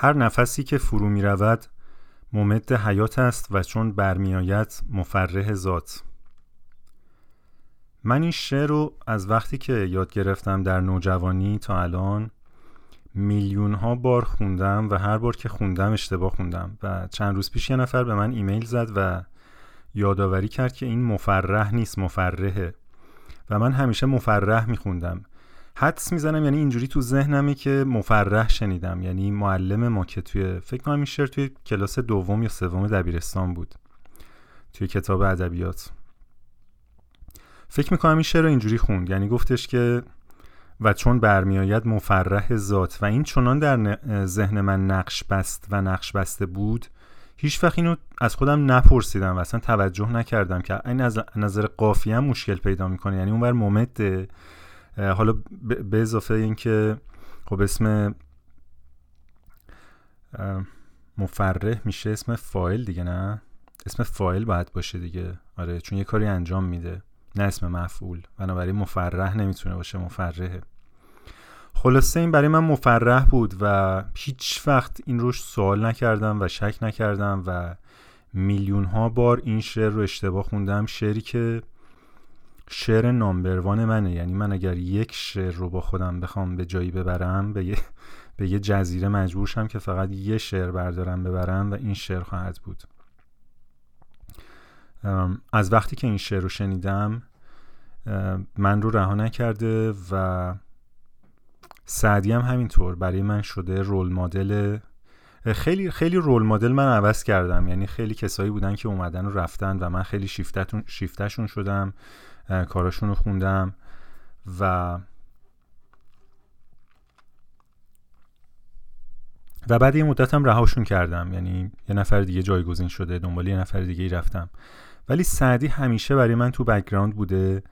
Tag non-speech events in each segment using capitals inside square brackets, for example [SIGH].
هر نفسی که فرو می رود ممد حیات است و چون برمیآید مفرح ذات. من این شعر رو از وقتی که یاد گرفتم در نوجوانی تا الان میلیون ها بار خوندم و هر بار که خوندم اشتباه خوندم و چند روز پیش یه نفر به من ایمیل زد و یادآوری کرد که این مفرح نیست مفرحه. و من همیشه مفرح میخوندم. حدس می‌زنم یعنی اینجوری تو ذهنمه که مفرح شنیدم. یعنی معلم ما که توی فکر کنم این شعر توی کلاس دوم یا سوم دبیرستان بود. توی کتاب ادبیات. فکر می‌کنم این شعر رو اینجوری خوند. یعنی گفتش که و چون برمیآید مفرح ذات و این چنان در ذهن من نقش بست و نقش بسته بود هیچ وقت اینو از خودم نپرسیدم و اصلا توجه نکردم که این از نظر قافیه مشکل پیدا می‌کنه. یعنی اونور ممده. حالا به اضافه اینکه خب اسم مفرح میشه اسم فایل دیگه نه؟ اسم فایل باید باشه دیگه. آره چون یه کاری انجام میده. نه اسم مفعول. بنابراین مفرح نمی‌تونه باشه مفرحه. خلاصه این برای من مفرح بود و هیچ وقت این روش سوال نکردم و شک نکردم و میلیون ها بار این شعر رو اشتباه خوندم. شعری که شعر نامبروان منه. یعنی من اگر یک شعر رو با خودم بخوام به جایی ببرم به یه, به یه جزیره مجبور شم که فقط یه شعر بردارم ببرم و این شعر خواهد بود. از وقتی که این شعر رو شنیدم من رو رها نکرده و سعدی هم همینطور. برای من شده رول مدل. خیلی خیلی رول مدل من عوض کردم. یعنی خیلی کسایی بودن که اومدن و رفتن و من خیلی شیفته‌شون شدم. کاراشون رو خوندم و و بعد یه مدت هم رهاشون کردم. یعنی یه نفر دیگه جایگزین شده دنبال یه نفر دیگه ای رفتم. ولی سعدی همیشه برای من تو background بوده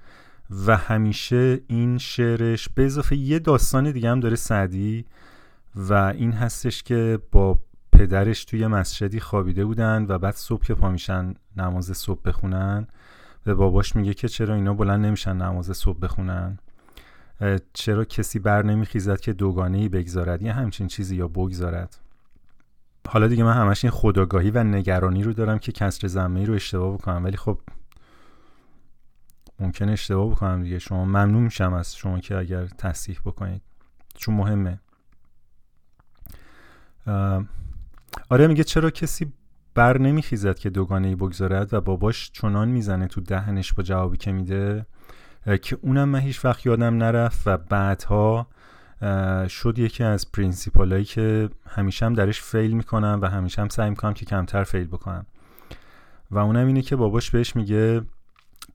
و همیشه این شعرش به اضافه یه داستان دیگه هم داره سعدی و این هستش که با پدرش توی مسجدی خوابیده بودن و بعد صبح که پا میشن نماز صبح بخونن به باباش میگه که چرا اینا بلند نمیشن نماز صبح بخونن؟ چرا کسی بر نمیخیزد که دوگانه ای بگذارد یه همچین چیزی یا بگذارد؟ حالا دیگه من همش این خداگاهی و نگرانی رو دارم که کسر زمه رو اشتباه بکنم ولی خب ممکن اشتباه بکنم دیگه. شما ممنون میشم از شما که اگر تصحیح بکنید. چون مهمه. آره میگه چرا کسی بر نمیخیزد که دوگانه ای بگذارد و باباش چنان می‌زنه تو دهنش با جوابی که میده که اونم من هیچ وقت یادم نرفت و بعدها شد یکی از پرینسیپالایی که همیشه هم درش فیل می‌کنم و همیشه هم سعی می‌کنم که کمتر فیل بکنم. و اونم اینه که باباش بهش میگه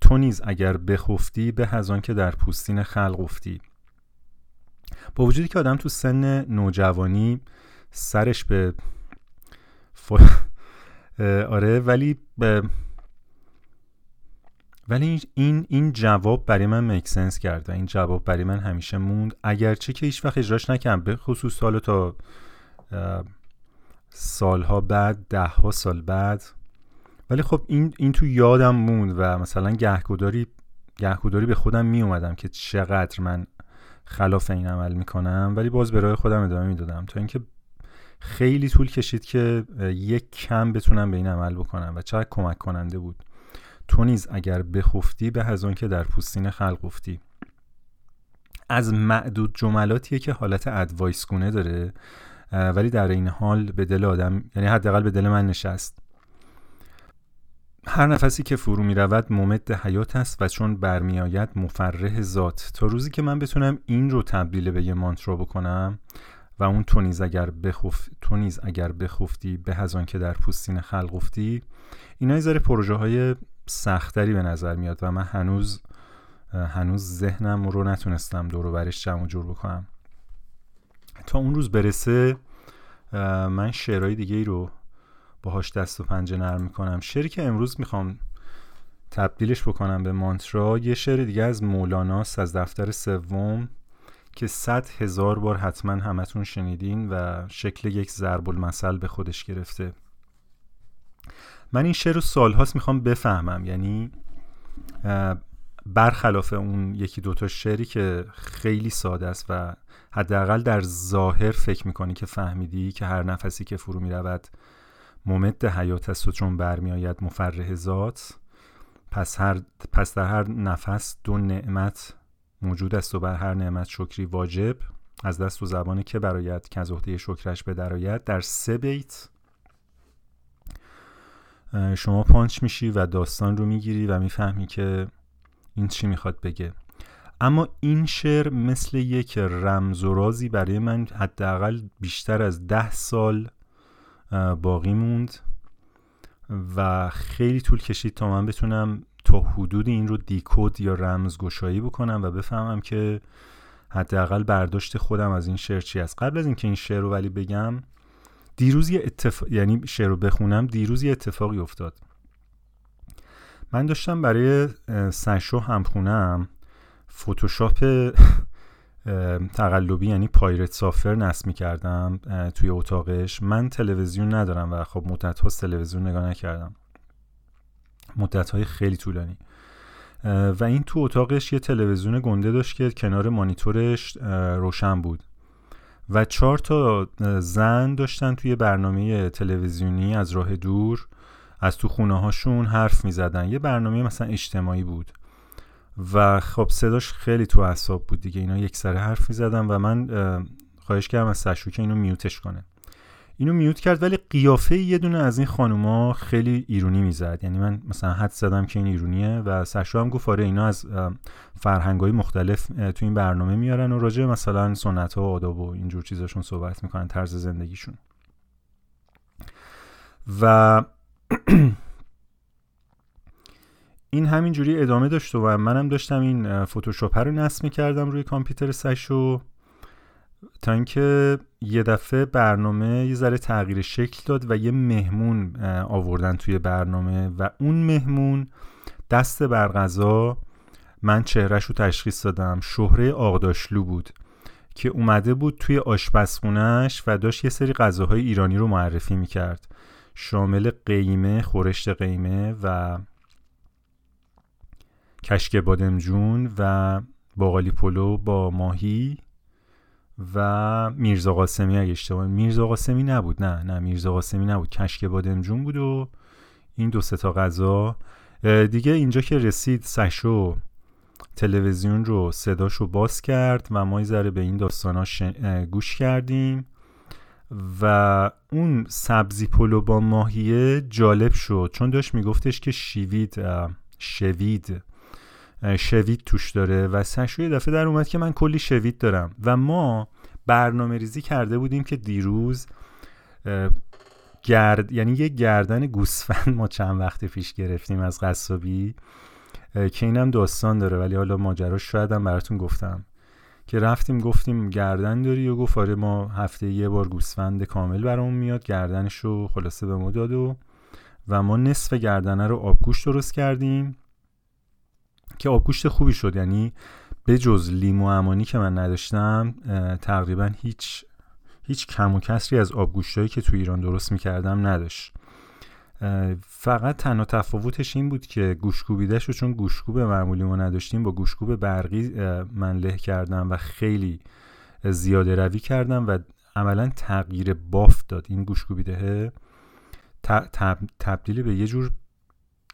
تو نیز اگر بخفتی به هزان که در پوستین خلق افتی. با وجودی که آدم تو سن نوجوانی سرش به آره ولی به ولی این این جواب برای من میک سنس کرد و این جواب برای من همیشه موند. اگرچه که هیچ وقت اجراش نکردم به خصوص سال تا سالها بعد ده ها سال بعد. ولی خب این این تو یادم موند و مثلا گهگداری گهگداری به خودم می اومدم که چقدر من خلاف این عمل می‌کنم. ولی باز به راه خودم ادامه می‌دادم. تا اینکه خیلی طول کشید که یک کم بتونم به این عمل بکنم و چقدر کمک کننده بود. تو نیز اگر بخفتی به هزون که در پوستین خلق افتی. از معدود جملاتیه که حالت ادوایس گونه داره ولی در این حال به دل آدم یعنی حداقل به دل من نشست. هر نفسی که فرو می رود ممد حیات است و چون برمیآید مفرح ذات. تا روزی که من بتونم این رو تبدیل به یه مانترا بکنم و اون تو نیز اگر بخف تو نیز اگر بخفتی به هزان که در پوستین خلق افتی اینا یه پروژه های سختری به نظر میاد و من هنوز هنوز ذهنم رو نتونستم دور برش جمع جور بکنم. تا اون روز برسه من شعرهای دیگه ای رو باهاش دست و پنجه نرم می‌کنم. شعری که امروز می‌خوام تبدیلش بکنم به مانترا یه شعر دیگه از مولاناست از دفتر سوم. که صد هزار بار حتما همتون شنیدین و شکل یک ضرب المثل به خودش گرفته. من این شعر رو سالهاست می‌خوام بفهمم. یعنی برخلاف اون یکی دوتا شعری که خیلی ساده است و حداقل در ظاهر فکر می‌کنی که فهمیدی که هر نفسی که فرو می‌رود ممد حیات است و چون برمیآید مفرح ذات پس, هر پس در هر نفس دو نعمت موجود است و بر هر نعمت شکری واجب از دست و زبان که برآید که از عهده شکرش به درآید در سه بیت. شما پانچ میشی و داستان رو می‌گیری و می‌فهمی که این چی می‌خواد بگه. اما این شعر مثل یک رمز و رازی برای من حداقل بیشتر از ده سال باقی موند و خیلی طول کشید تا من بتونم حدود این رو دیکود یا رمزگشایی بکنم و بفهمم که حداقل برداشت خودم از این شعر چی است. قبل از اینکه این شعر رو ولی بگم دیروز یه اتفاق یعنی شعر رو بخونم دیروز یه اتفاقی افتاد. من داشتم برای سشو همخونم فتوشاپ تقلبی یعنی پایرت سافر نصب می کردم توی اتاقش. من تلویزیون ندارم و خب مدت تلویزیون نگاه نکردم. مدت خیلی طولانی. و این تو اتاقش یه تلویزیون گنده داشت که کنار مانیتورش روشن بود. و چهار تا زن داشتن توی برنامه تلویزیونی از راه دور از تو خونه هاشون حرف می زدن یه برنامه مثلا اجتماعی بود. و خب صداش خیلی تو اعصاب بود دیگه. اینا یک سره حرف می زدن و من خواهش کردم از سشو که اینو میوتش کنه. اینو میوت کرد ولی قیافه یه دونه از این خانوما خیلی ایرونی می‌زد. یعنی من مثلا حد زدم که این ایرونیه و سشو هم گفت آره اینا از فرهنگای مختلف تو این برنامه میارن و راجع مثلا سنت و آداب و اینجور چیزاشون صحبت می‌کنن طرز زندگیشون. و [CLEARS THROAT] این همینجوری ادامه داشت و منم داشتم این فتوشاپ رو نصب می‌کردم روی کامپیوتر سشو تا اینکه یه دفعه برنامه یه ذره تغییر شکل داد و یه مهمون آوردن توی برنامه و اون مهمون دست بر غذا من چهرش رو تشخیص دادم. شهره آقداشلو بود که اومده بود توی آشپزخونهش و داشت یه سری غذاهای ایرانی رو معرفی می‌کرد. شامل قیمه خورشت قیمه و کشک بادمجون و باقالی پلو با ماهی. و میرزا قاسمی اگه اشتباه میرزا قاسمی نبود. نه نه میرزا قاسمی نبود. کشک بادمجون بود و این دو تا غذا. دیگه اینجا که رسید سشو تلویزیون رو صداش رو باز کرد و ما ذره به این داستانا گوش کردیم و اون سبزی پلو با ماهیه جالب شد. چون داشت میگفتش که شیوید شوید شوید توش داره و سشو یه دفعه در اومد که من کلی شوید دارم. و ما برنامه ریزی کرده بودیم که دیروز گرد یعنی یه گردن گوسفند ما چند وقت پیش گرفتیم از قصابی که اینم داستان داره. ولی حالا ماجراش شاید هم براتون گفتم. که رفتیم گفتیم گردن داری؟ و گفت آره ما هفته یه بار گوسفند کامل برامون میاد. گردنش رو خلاصه به ما داد و و ما نصف گردنه رو آبگوش درست کردیم. که آبگوشت خوبی شد. یعنی به جز لیمو امانی که من نداشتم تقریبا هیچ هیچ کم و کسری از آبگوشتهایی که تو ایران درست می‌کردم نداشت. فقط تنها تفاوتش این بود که گوشکوبیدهش رو چون گوشکوب معمولی ما نداشتیم با گوشکوب برقی من له کردم و خیلی زیاده روی کردم و عملا تغییر بافت داد این گوشکوبیده تبدیل به یه جور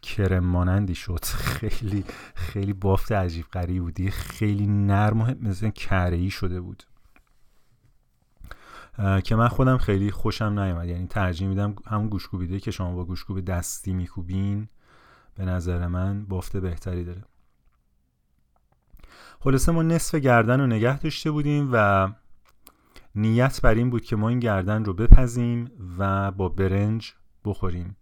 کرم مانندی شد. [LAUGHS] خیلی خیلی بافت عجیب غریبی بودی. خیلی نرم و مثل کره شده بود. که من خودم خیلی خوشم نیومد. یعنی ترجیح میدم همون گوشکوبیده که شما با گوشکوب دستی میکوبین به نظر من بافت بهتری داره. خلاصه ما نصف گردن رو نگه داشته بودیم و نیت بر این بود که ما این گردن رو بپزیم و با برنج بخوریم.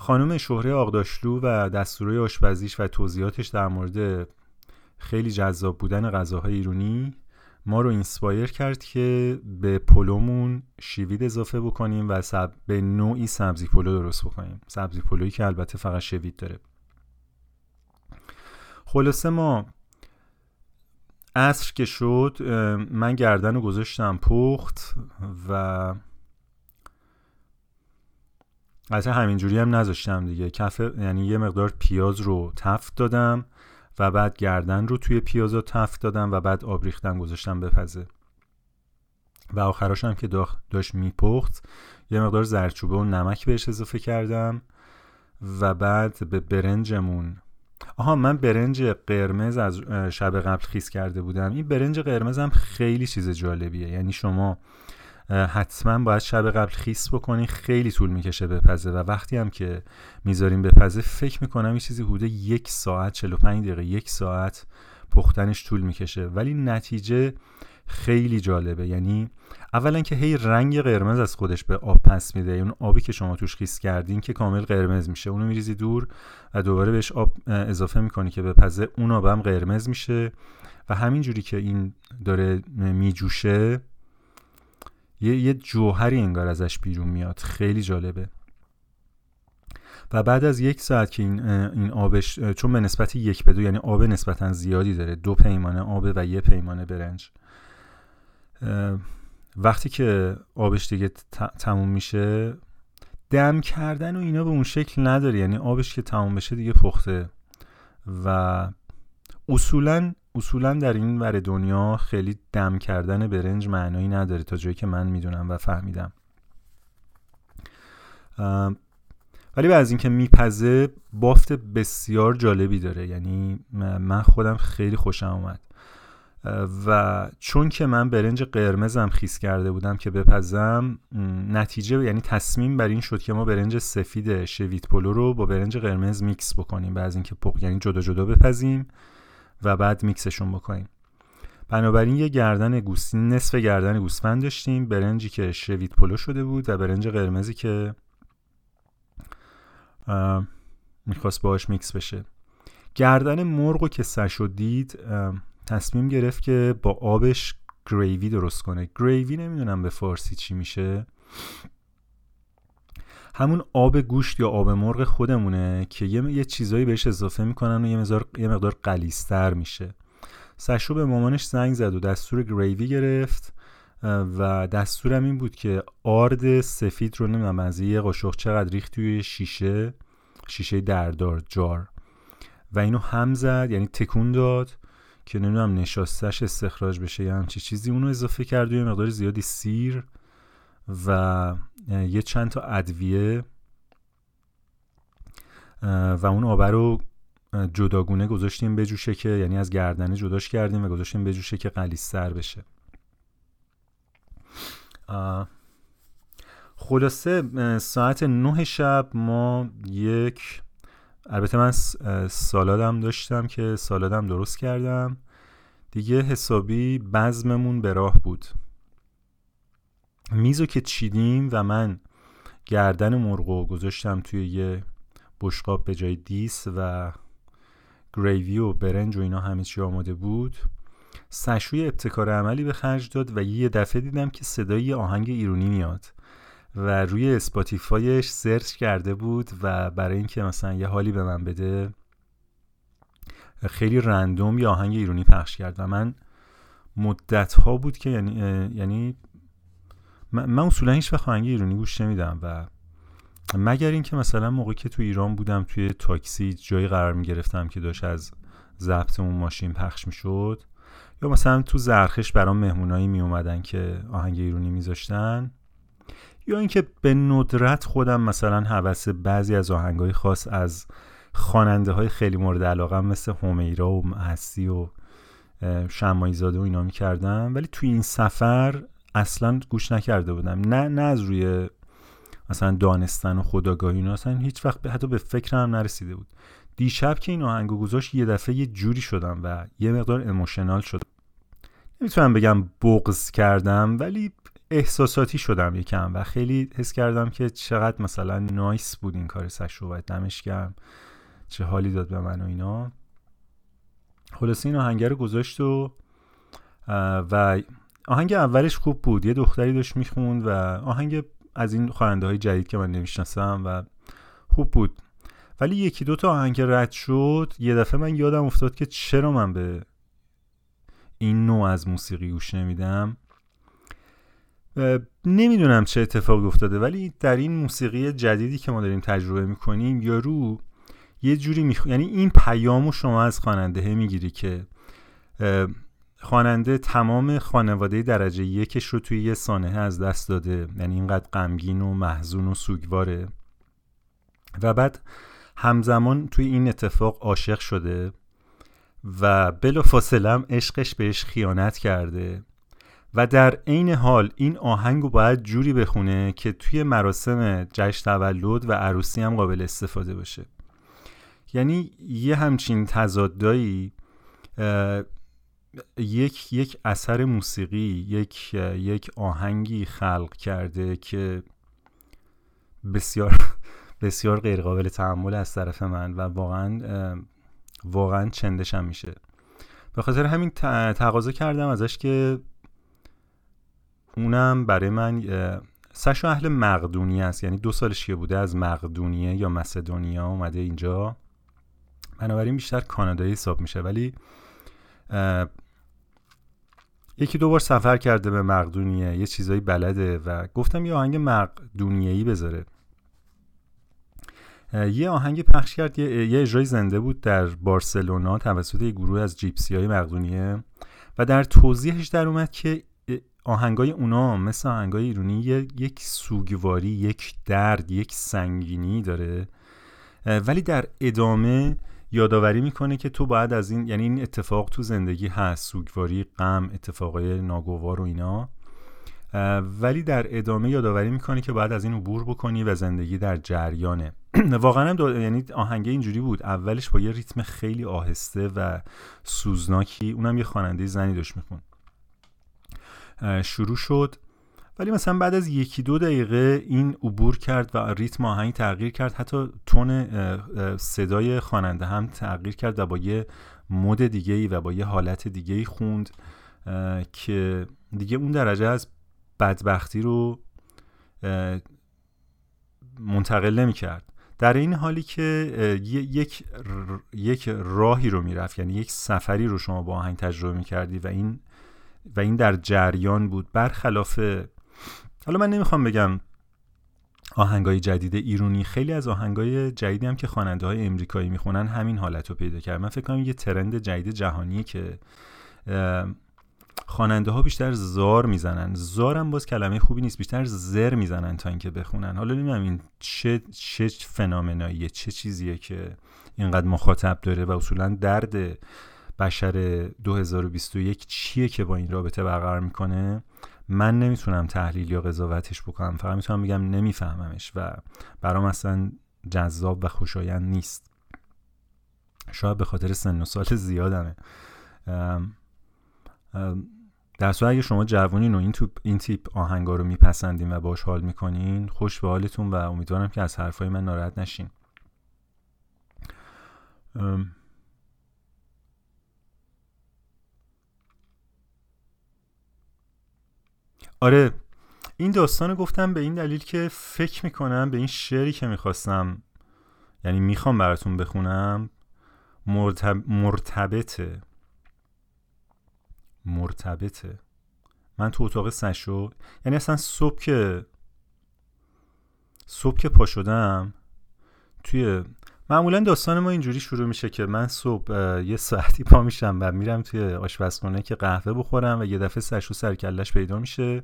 خانم شهره آقداشلو و دستورای آشپزیش و توضیحاتش در مورد خیلی جذاب بودن غذاهای ایرونی ما رو inspire کرد که به پلومون شوید اضافه بکنیم و سب... به نوعی سبزی پلو درست بکنیم. سبزی پلویی که البته فقط شوید داره. خلاصه ما عصر که شد من گردن رو گذاشتم پخت و البته همینجوری هم نذاشتم دیگه. کف یعنی یه مقدار پیاز رو تفت دادم و بعد گردن رو توی پیاز رو تفت دادم و بعد آب ریختم گذاشتم بپزه و آخراش هم که داشت میپخت یه مقدار زرچوبه و نمک بهش اضافه کردم و بعد به برنجمون. آها من برنج قرمز از شب قبل خیس کرده بودم. این برنج قرمز هم خیلی چیز جالبیه. یعنی شما حتما باید شب قبل خیس بکنی خیلی طول می‌کشه بپزه و وقتی هم که می‌ذاریم بپزه فکر می‌کنم این چیزی حدود یک ساعت 45 دقیقه یک ساعت پختنش طول می‌کشه. ولی نتیجه خیلی جالبه. یعنی اولا که هی رنگ قرمز از خودش به آب پس میده. اون آبی که شما توش خیس کردین که کامل قرمز میشه. اونو میریزی دور و دوباره بهش آب اضافه می‌کنی که بپزه. اون آب هم قرمز میشه. و همین جوری که این داره میجوشه یه, یه جوهری انگار ازش بیرون میاد. خیلی جالبه. و بعد از یک ساعت که این, این آبش چون به نسبت یک به دو یعنی آب نسبتا زیادی داره. دو پیمانه آب و یه پیمانه برنج. وقتی که آبش دیگه تموم میشه دم کردن و اینا به اون شکل نداره. یعنی آبش که تموم بشه دیگه پخته. و اصولا اصولا در این ور دنیا خیلی دم کردن برنج معنایی نداره تا جایی که من می‌دونم و فهمیدم. ولی از اینکه میپزه بافت بسیار جالبی داره. یعنی من خودم خیلی خوشم اومد. و چون که من برنج قرمزم خیس کرده بودم که بپزم نتیجه یعنی تصمیم بر این شد که ما برنج سفید شوید پلو رو با برنج قرمز میکس بکنیم. بعد از اینکه پخ یعنی جدا جدا بپزیم. و بعد میکسشون بکنیم بنابراین یه گردن گوس نصف گردن گوسفند داشتیم. برنجی که شوید پلو شده بود و برنج قرمزی که می‌خواست باهاش میکس بشه. گردن مرغ که سشو دید تصمیم گرفت که با آبش گریوی درست کنه. گریوی نمی‌دونم به فارسی چی میشه. همون آب گوشت یا آب مرغ خودمونه که یه, چیزایی بهش اضافه می‌کنن و یه مقدار یه مقدار قلیستر میشه. سشو به مامانش زنگ زد و دستور گریوی گرفت و دستورم این بود که آرد سفید رو نمی‌دونم از یه قاشق چقدر ریخت توی شیشه شیشه دردار جار. و اینو هم زد یعنی تکون داد که نمی‌دونم نشاستش استخراج بشه یا همچی چیزی. اونو اضافه کرد و یه مقدار زیادی سیر و یه چند تا ادویه و اون آبه رو جداگونه گذاشتیم بجوشه که یعنی از گردنه جداش کردیم و گذاشتیم بجوشه که قلیستر بشه. خلاصه ساعت نه شب ما یک البته من سالادم داشتم که سالادم درست کردم. دیگه حسابی بزممون به راه بود. میزو که چیدیم و من گردن مرغو گذاشتم توی یه بشقاب به جای دیس و گریوی و برنج و اینا همه چی آماده بود سشوی ابتکار عملی به خرج داد و یه دفعه دیدم که صدای آهنگ ایرونی میاد و روی Spotify ش search کرده بود و برای اینکه مثلا یه حالی به من بده خیلی random یه آهنگ ایرونی پخش کرد و من مدت ها بود که یعنی یعنی من اصولا هیچ وقت آهنگ ایرونی گوش نمیدم و مگر اینکه مثلا موقعی که تو ایران بودم توی تاکسی جایی قرار می گرفتم که داشت از ضبط اون ماشین پخش می شد یا مثلا تو زرخش برام مهمونایی می اومدن که آهنگ ایرونی میذاشتن یا اینکه به ندرت خودم مثلا حوس بعضی از آهنگای خاص از خواننده های خیلی مورد علاقه مثل همیرا و محسی و شمایزاده و اینا می‌کردم ولی توی این سفر اصلا گوش نکرده بودم. نه نه از روی مثلا دانستن و خداگاهی اینا اصلا هیچ وقت حتی به فکرم نرسیده بود. دیشب که این آهنگو گذاشت یه دفعه یه جوری شدم و یه مقدار اموشنال شدم نمی‌تونم بگم بغض کردم ولی احساساتی شدم یکم و خیلی حس کردم که چقدر مثلا نایس بود این کار سشو و دمش گرم چه حالی داد به من و اینا. خلاصه این آهنگه رو گذاشت و و آهنگ اولش خوب بود. یه دختری داشت می‌خوند و آهنگ از این خواننده های جدید که من نمی‌شناسم و خوب بود. ولی یکی دو تا آهنگ رد شد. یه دفعه من یادم افتاد که چرا من به این نوع از موسیقی گوش نمیدم. نمی‌دونم چه اتفاقی افتاده ولی در این موسیقی جدیدی که ما داریم تجربه می‌کنیم یارو یه جوری میخ... یعنی این پیامو شما از خواننده می‌گیری که خواننده تمام خانواده درجه یکش رو توی یه سانحه از دست داده. یعنی اینقدر غمگین و محزون و سوگواره. و بعد همزمان توی این اتفاق عاشق شده و بلا فاصله عشقش بهش خیانت کرده. و در عین حال این آهنگ رو باید جوری بخونه که توی مراسم جشن تولد و عروسی هم قابل استفاده باشه. یعنی یه همچین تضادایی یک یک اثر موسیقی یک یک آهنگی خلق کرده که بسیار بسیار غیر قابل تحمل از طرف من و واقعا واقعا چندشم میشه. به خاطر همین تقاضا کردم ازش که اونم برای من سشو اهل مقدونیه است. یعنی دو سالش که بوده از مقدونیه یا مسدونیا اومده اینجا. بنابراین بیشتر کانادایی حساب میشه. ولی یکی دو بار سفر کرده به مقدونیه یه چیزایی بلده و گفتم یه آهنگ مقدونیه‌ای بذاره. یه آهنگ پخش کرد یه, یه اجرای زنده بود در بارسلونا توسط یه گروه از جیپسی های مقدونیه و در توضیحش در اومد که آهنگای اونا مثل آهنگای ایرونی یک سوگواری یک درد یک سنگینی داره ولی در ادامه یادآوری می‌کنه که تو باید از این یعنی این اتفاق تو زندگی هست سوگواری غم اتفاقای ناگوار و اینا. ولی در ادامه یادآوری می‌کنه که باید از این عبور بکنی و زندگی در جریانه. [CLEARS THROAT] واقعا هم یعنی آهنگه اینجوری بود. اولش با یه ریتم خیلی آهسته و سوزناکی اونم یه خواننده زنی داشت میخون شروع شد. ولی مثلا بعد از یکی دو دقیقه این عبور کرد و ریتم آهنگ تغییر کرد حتی تون صدای خواننده هم تغییر کرد و با یه مد دیگه ای و با یه حالت دیگه ای خوند که دیگه اون درجه از بدبختی رو منتقل نمی کرد در این حالی که یک یک راهی رو می‌رفت یعنی یک سفری رو شما با آهنگ تجربه می کردی و این و این در جریان بود. برخلاف حالا من نمی‌خوام بگم آهنگای جدید ایرونی خیلی از آهنگای جدیدی هم که خواننده های امریکایی می‌خونن همین حالت رو پیدا کرد. من فکر کنم یه ترند جدید جهانی که خواننده ها بیشتر زار می‌زنن. زارم باز کلمه خوبی نیست بیشتر زر می‌زنن تا اینکه بخونن. حالا نمی‌دونم این چه چه فنامناییه چه چیزیه که اینقدر مخاطب داره و اصولا درد بشر 2021 چیه که با این رابطه برقرار می‌کنه؟ من نمی‌تونم تحلیل یا قضاوتش بکنم. فقط می‌تونم بگم نمیفهممش و برام اصلا جذاب و خوشایند نیست. شاید به خاطر سن و سال زیادمه. در صورت اگه شما جوونین و این, این تیپ آهنگا رو میپسندین و باش حال می‌کنین خوش به حالتون و امیدوارم که از حرفای من ناراحت نشین. آره این داستان گفتم به این دلیل که فکر می‌کنم به این شعری که می‌خواستم یعنی می‌خوام براتون بخونم مرتب... مرتبطه. مرتبطه. من تو اتاق سشو یعنی اصلا صبح که صبح که پا شدم توی معمولا داستان ما اینجوری شروع میشه که من صبح یه ساعتی پا میشم و میرم توی آشپزخونه که قهوه بخورم و یه دفعه سشو سرکلش پیدا میشه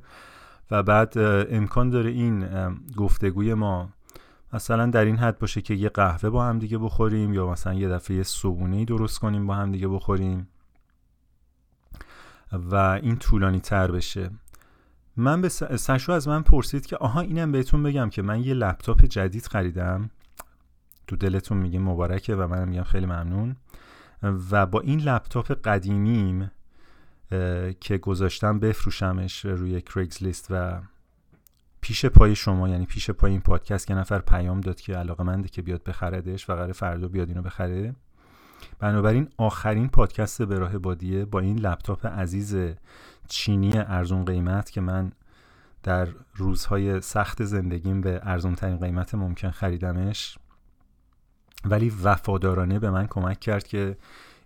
و بعد امکان داره این گفتگوی ما مثلا در این حد باشه که یه قهوه با هم دیگه بخوریم یا مثلا یه دفعه یه صبونه درست کنیم با هم دیگه بخوریم و این طولانی تر بشه. من به سشو از من پرسید که آها اینم بهتون بگم که من یه لپتاپ جدید خریدم. تو دلتون میگه مبارکه و منم میگم خیلی ممنون. و با این لپتاپ قدیمیم که گذاشتم بفروشمش روی کریگز لیست و پیش پای شما یعنی پیش پای این پادکست که نفر پیام داد که علاقه منده که بیاد بخردش و قرار فردا بیاد اینو بخره. بنابراین آخرین پادکست به راه بادیه با این لپتاپ عزیز چینی ارزون قیمت که من در روزهای سخت زندگیم به ارزون ترین قیمت ممکن خریدمش. ولی وفادارانه به من کمک کرد که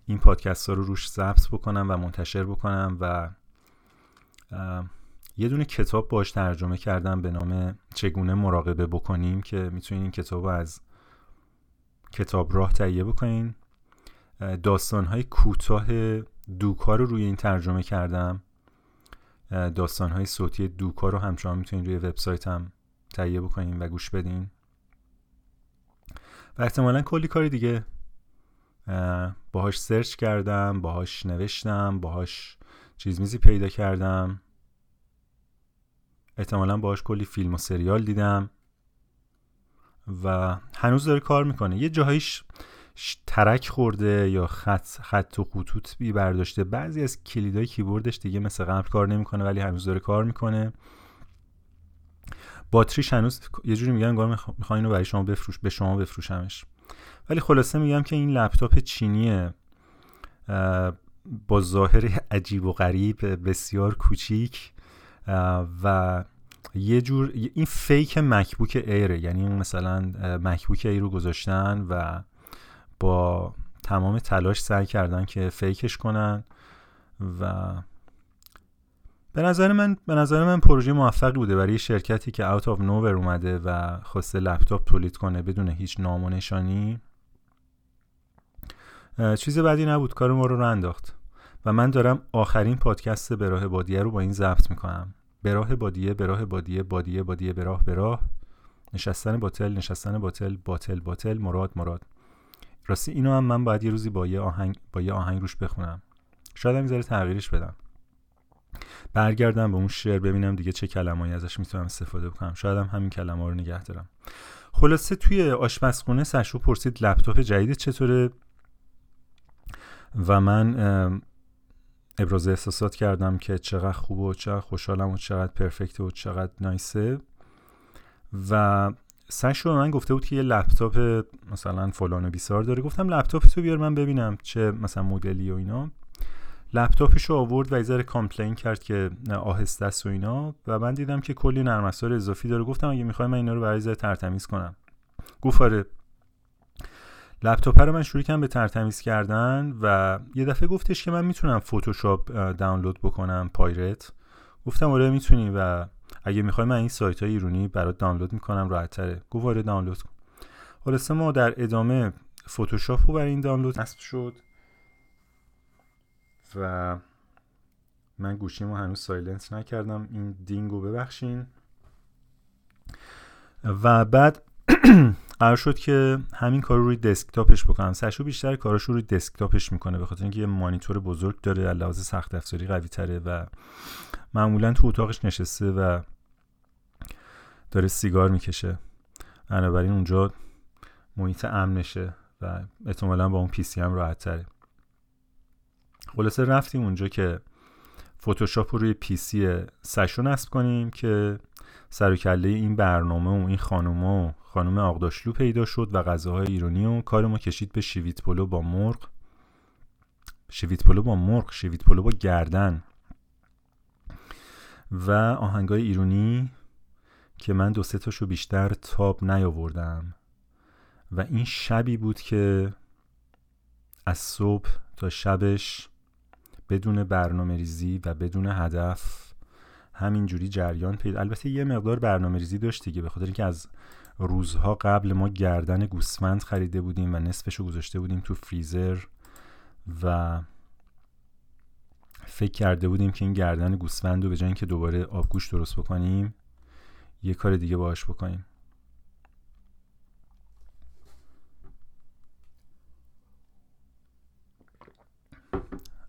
این پادکست ها رو روش ضبط بکنم و منتشر بکنم و یه دونه کتاب باش ترجمه کردم به نام چگونه مراقبه بکنیم که می‌تونین این کتاب رو از کتاب راه تهیه بکنین. داستانهای کوتاه دوکا رو روی این ترجمه کردم. داستانهای صوتی دوکا رو همچنان می‌تونین روی وبسایتم تهیه بکنین و گوش بدین. و احتمالا کلی کاری دیگه. باهاش سرچ کردم باهاش نوشتم باهاش چیز میزی پیدا کردم. احتمالا باهاش کلی فیلم و سریال دیدم. و هنوز داره کار می‌کنه. یه جاهایش ترک خورده یا خط خط و خطوط بی برداشته. بعضی از کلیدای کیبوردش دیگه مثل قبل کار نمی‌کنه ولی هنوز داره کار می‌کنه. باتریش هنوز یه جوری میگن انگار می‌خوام اینو برای شما بفروش به شما بفروشمش ولی خلاصه میگم که این لپتاپ چینیه. با ظاهر عجیب و غریب بسیار کوچیک و یه جور این fake MacBook Air ه. یعنی مثلا MacBook Air رو گذاشتن و با تمام تلاش سعی کردن که fake ش کنن و به نظر من به نظر من پروژه موفقی بوده. برای شرکتی که out of nowhere اومده و خواسته لپتاپ تولید کنه بدون هیچ نام و نشانی چیز بدی نبود. کار ما رو رو انداخت. و من دارم آخرین پادکست به راه بادیه رو با این ضبط می‌کنم. به راه بادیه به راه بادیه بادیه بادیه به راه به راه. نشستن باطل نشستن باطل باطل باطل مراد مراد. راستی اینو هم من باید یه روزی با یه آهنگ با یه آهنگ روش بخونم. شاید هم تغییرش بدم. برگردم به اون شعر ببینم دیگه چه کلمایی ازش می‌تونم استفاده بکنم. شاید هم همین کلمه رو نگه دارم. خلاصه توی آشپزخونه سشو پرسید لپتاپ جدید چطوره؟ و من ابراز احساسات کردم که چقدر خوبه و چقدر خوشحالم و چقدر پرفکت و چقدر نایسه. و سش رو من گفته بود که یه لپتاپ مثلا فلان و بیسار داره. گفتم لپتاپ تو بیار من ببینم چه مثلا مدلی و اینا. لپتاپش رو آورد و ایزار complain کرد که آهسته است و اینا. و من دیدم که کلی نرم افزار اضافی داره. گفتم اگه می‌خوای من اینا رو برات ترتمیز کنم. گفت آره. لپتاپ رو من شروع کردم به ترتمیز کردن و یه دفعه گفتش که من می‌تونم فتوشاپ دانلود بکنم pirate گفتم آره می‌تونی و اگه می‌خوای من این سایت های ایرونی برات دانلود می‌کنم راحت تره گفت آره دانلود کن. خلاصه ما در ادامه فتوشاپ رو برای این دانلود نصب شد. و من گوشیمو هنوز silence نکردم. این ding و ببخشین. و بعد [CLEARS THROAT] قرار شد که همین کار رو روی دسکتاپش بکنم. سشو بیشتر کاراش رو روی دسکتاپش می‌کنه به خاطر اینکه یه مانیتور بزرگ داره لحاظ سخت افزاری قوی تره و معمولا تو اتاقش نشسته و داره سیگار می‌کشه. بنابراین اونجا محیط امنشه و احتمالا با اون PC هم راحت تره خلاصه رفتیم اونجا که فتوشاپ رو روی PC سشو نصب کنیم که سر کله این برنامه و این خانوما و خانم آقداشلو پیدا شد و غذاهای ایرانی و کار ما کشید به شیویت پلو با مرغ. شیویت پلو با مرغ شیویت پلو با گردن. و آهنگای ایرانی که من دو سه تاشو بیشتر تاب نیاوردم. و این شبی بود که از صبح تا شبش بدون برنامه ریزی و بدون هدف همینجوری جریان پیدا البته یه مقدار برنامه ریزی داشت دیگه به خاطر اینکه از روزها قبل ما گردن گوسفند خریده بودیم و نصفشو گذاشته بودیم تو فریزر و فکر کرده بودیم که این گردن گوسفند رو به جای اینکه دوباره آبگوش درست بکنیم یه کار دیگه باهاش بکنیم.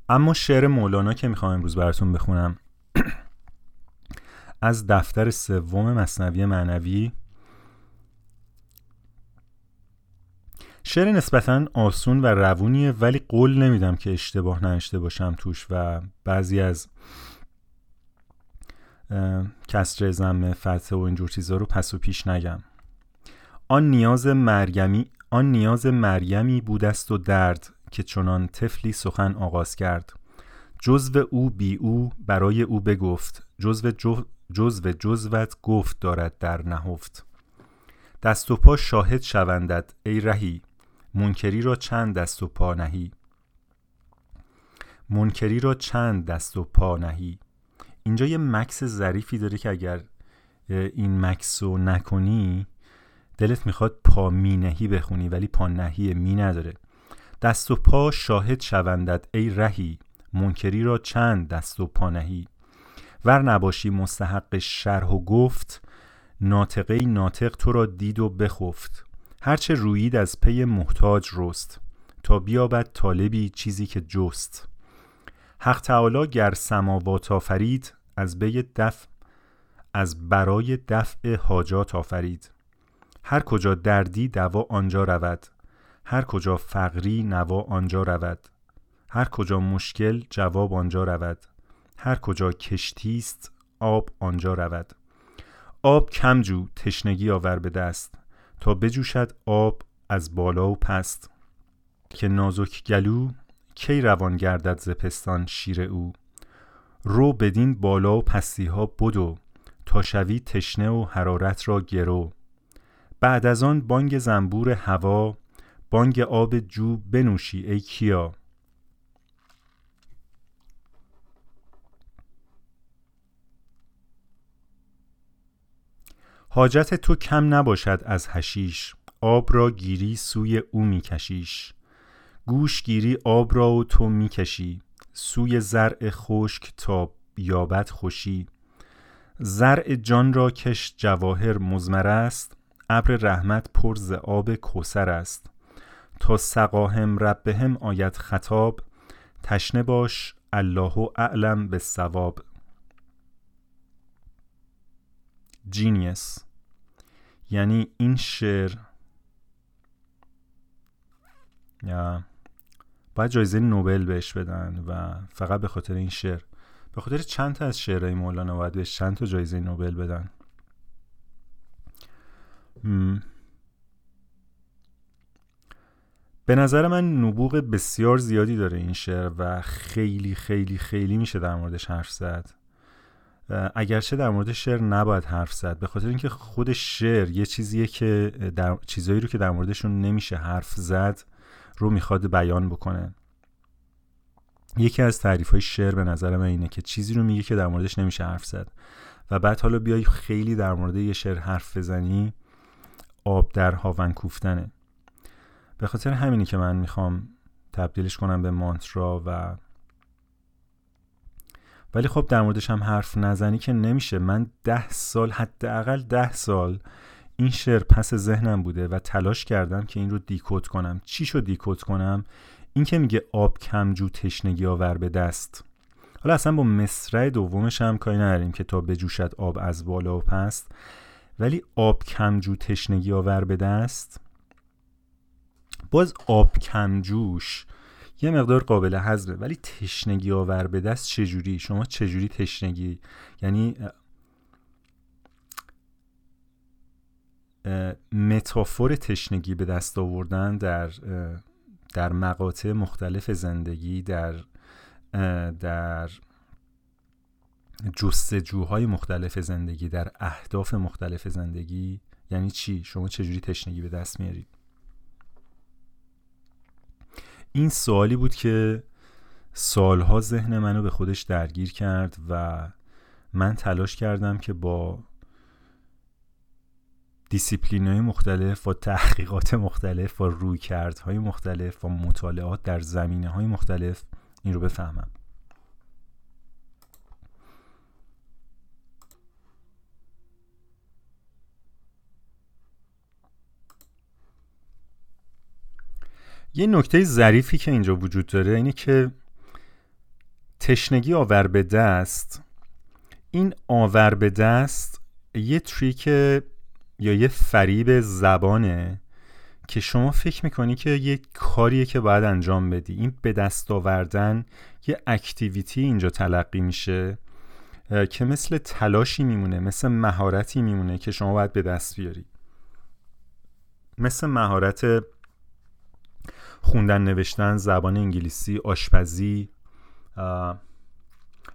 اما شعر مولانا که می‌خوام امروز براتون بخونم از دفتر سوم مصنوی معنوی. شعر نسبتا آسون و روونیه ولی قول نمیدم که اشتباه نشته باشم توش و بعضی از کسر زم فتح و اینجور چیزها رو پس و پیش نگم. آن نیاز مرگمی آن نیاز مریمی بود است و درد. که چنان طفلی سخن آغاز کرد. جزو او بی او برای او بگفت. جزو جزو جزوت گفت دارد در نهفت. دست و پا شاهد شوندد ای رهی. منکری را چند دست و پا نهی؟ منکری را چند دست و پا نهی؟ اینجا یه مکس ظریفی داره که اگر این مکس رو نکنی دلت می‌خواد پا می نهی بخونی ولی پا نهی می نداره. دست و پا شاهد شوندد ای رهی. منکری را چند دست و پا نهی؟ ور نباشی مستحق شرح و گفت ناطقه ناطق تو را دید و بخفت. هرچه رویید از پی محتاج رست. تا بیابد طالبی چیزی که جست. حق تعالی گر سماوات آفرید از بی دفع از برای دفع حاجات آفرید. هر کجا دردی دوا آنجا رود. هر کجا فقری نوا آنجا رود. هر کجا مشکل جواب آنجا رود. هر کجا کشتی است آب آنجا رود. آب کمجو تشنگی آور به دست. تا بجوشد آب از بالا و پست. که نازک گلو کی روان گردد ز پستان شیر او. رو بدین بالا و پستی ها بدو تا شوی تشنه و حرارت را گرو. بعد از آن بانگ زنبور هوا بانگ آب جو بنوشی ای کیا. حاجت تو کم نباشد از هشیش آب را گیری سوی او میکشیش. گوش گیری آب را و تو می‌کشی سوی زرع خشک تا یابد خوشی. زرع جان را کش جواهر مزمر است ابر رحمت پر ز آب کوثر است. تا سقاهم ربهم آید خطاب تشنه باش الله اعلم به ثواب جینیس یعنی این شعر. یا باید جایزه نوبل بهش بدن و فقط به خاطر این شعر. به خاطر چند تا از شعرهای مولانا باید بهش چند تا جایزه نوبل بدن. به نظر من نبوغ بسیار زیادی داره این شعر و خیلی خیلی خیلی میشه در موردش حرف زد. اگرچه در مورد شعر نباید حرف زد به خاطر اینکه خود شعر یه چیزیه که در چیزایی رو که در موردشون نمیشه حرف زد رو می‌خواد بیان بکنه. یکی از تعریف های شعر به نظر من اینه که چیزی رو میگه که در موردش نمیشه حرف زد و بعد حالا بیای خیلی در مورد یه شعر حرف بزنی آب در هاون کوفتنه. به خاطر همینی که من می‌خوام تبدیلش کنم به مانترا و ولی خب در موردش هم حرف نزنی که نمیشه. من ده سال حداقل ده سال این شعر پس ذهنم بوده و تلاش کردم که این رو دیکوت کنم. چی شو دیکوت کنم؟ این که میگه آب کمجو تشنگی آور به دست. حالا اصلا با مصرع دومش هم کاری نداریم که تا بجوشد آب از بالا و پست. ولی آب کمجو تشنگی آور به دست. باز آب کمجوش یه مقدار قابل حذفه ولی تشنگی آور به دست چجوری؟ شما چجوری تشنگی؟ یعنی متافور تشنگی به دست آوردن در در مقاطع مختلف زندگی در در جستجوهای مختلف زندگی در اهداف مختلف زندگی. یعنی چی؟ شما چجوری تشنگی به دست میارید؟ این سوالی بود که سالها ذهن منو به خودش درگیر کرد و من تلاش کردم که با دیسیپلین های مختلف و تحقیقات مختلف و رویکردهای مختلف و مطالعات در زمینه های مختلف این رو بفهمم. یه نکته ظریفی که اینجا وجود داره اینه که تشنگی آور به دست این آور به دست یه تریک یا یه فریب زبانه که شما فکر می‌کنی که یه کاریه که باید انجام بدی. این به دست آوردن یه activity اینجا تلقی میشه که مثل تلاشی میمونه مثل مهارتی میمونه که شما باید به دست بیاری. مثل مهارت خوندن نوشتن زبان انگلیسی آشپزی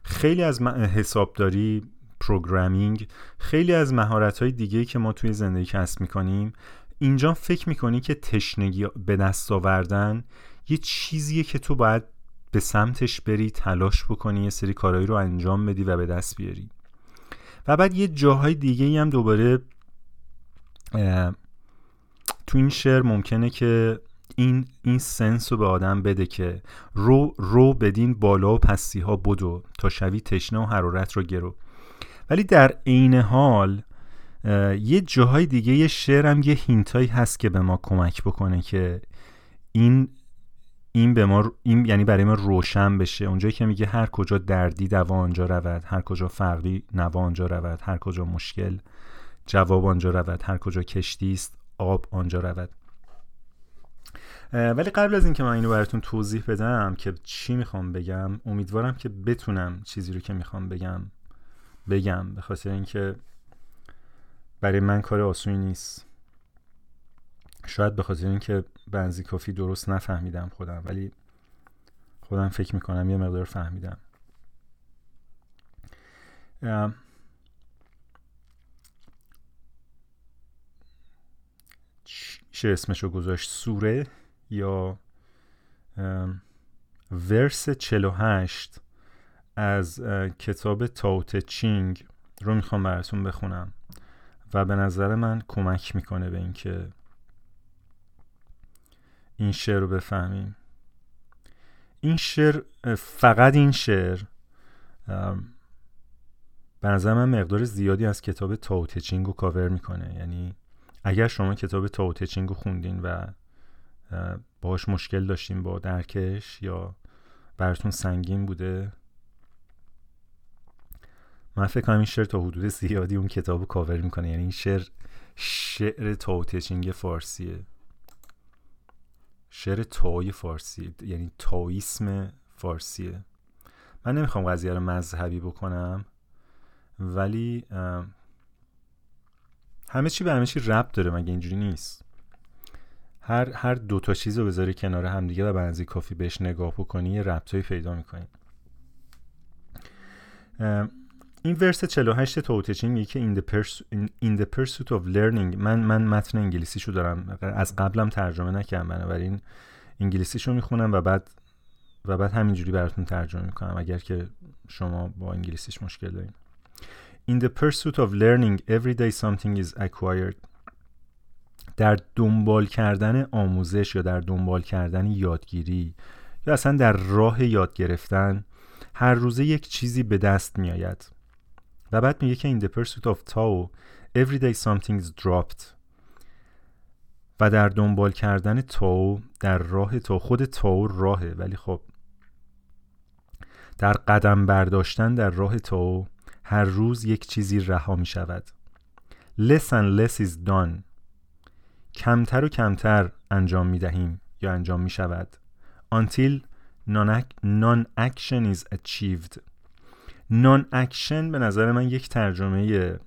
خیلی از حسابداری programming خیلی از مهارت های دیگه که ما توی زندگی کسب می‌کنیم. اینجا فکر می‌کنی که تشنگی به دست آوردن یه چیزیه که تو باید به سمتش بری تلاش بکنی یه سری کارهایی رو انجام بدی و به دست بیاری. و بعد یه جاهای دیگه هم دوباره تو این شعر ممکنه که این این سنس رو به آدم بده که رو رو بدین بالا و پستی ها بدو تا شوی تشنه و حرارت رو گرو. ولی در عین حال یه جاهای دیگه یه شعر هم یه هینتایی هست که به ما کمک بکنه که این این به ما این یعنی برای ما روشن بشه. اونجایی که میگه هر کجا دردی دوا آنجا رود هر کجا فرقی نوا آنجا رود هر کجا مشکل جواب آنجا رود هر کجا کشتی است آب آنجا رود. ولی قبل از اینکه من اینو براتون توضیح بدم که چی می‌خوام بگم امیدوارم که بتونم چیزی رو که می‌خوام بگم بگم به خاطر اینکه برای من کار آسونی نیست. شاید به خاطر اینکه بنزی کافی درست نفهمیدم خودم ولی خودم فکر می‌کنم یه مقدار فهمیدم. چه اسمشو گذاشت؟ سوره؟ یا verse 48 از کتاب تائو ته چینگ رو می‌خوام براتون بخونم و به نظر من کمک می‌کنه به اینکه این شعر رو بفهمیم. این شعر فقط این شعر به نظر من مقدار زیادی از کتاب تائو ته چینگ رو کاور می‌کنه. یعنی اگر شما کتاب تائو ته چینگ رو خوندین و باهاش مشکل داشتین با درکش یا براتون سنگین بوده؟ من فکر کنم این شعر تا حدود زیادی اون کتاب رو کاور می‌کنه. یعنی این شعر شعر تاوتچینگ فارسیه. شعر تای فارسی یعنی تاییسم فارسیه. من نمی‌خوام قضیه رو مذهبی بکنم ولی همه چی به همه چی ربط داره مگه اینجوری نیست؟ هر هر دو تا چیز رو بذاری کنار همدیگه و بنزی کافی بهش نگاه بکنی یه ربطایی پیدا می‌کنی. این ورس 48 توتچین میگه که in the, in the pursuit of learning من من متن انگلیسیشو دارم از قبلم ترجمه نکردم بنابراین انگلیسیشو می‌خونم و بعد و بعد همینجوری براتون ترجمه می‌کنم اگر که شما با انگلیسیش مشکل دارین. In the pursuit of learning every day something is acquired. در دنبال کردن آموزش یا در دنبال کردن یادگیری یا اصلا در راه یاد گرفتن هر روزه یک چیزی به دست می آید و بعد میگه که in the pursuit of Tao every day something is dropped. و در دنبال کردن تاو در راه تو خود تاو راهه. ولی خب در قدم برداشتن در راه تو هر روز یک چیزی رها می شود less and less is done. کمتر و کمتر انجام می دهیم یا انجام می شود until non-action is achieved. Non-action به نظر من یک ترجمه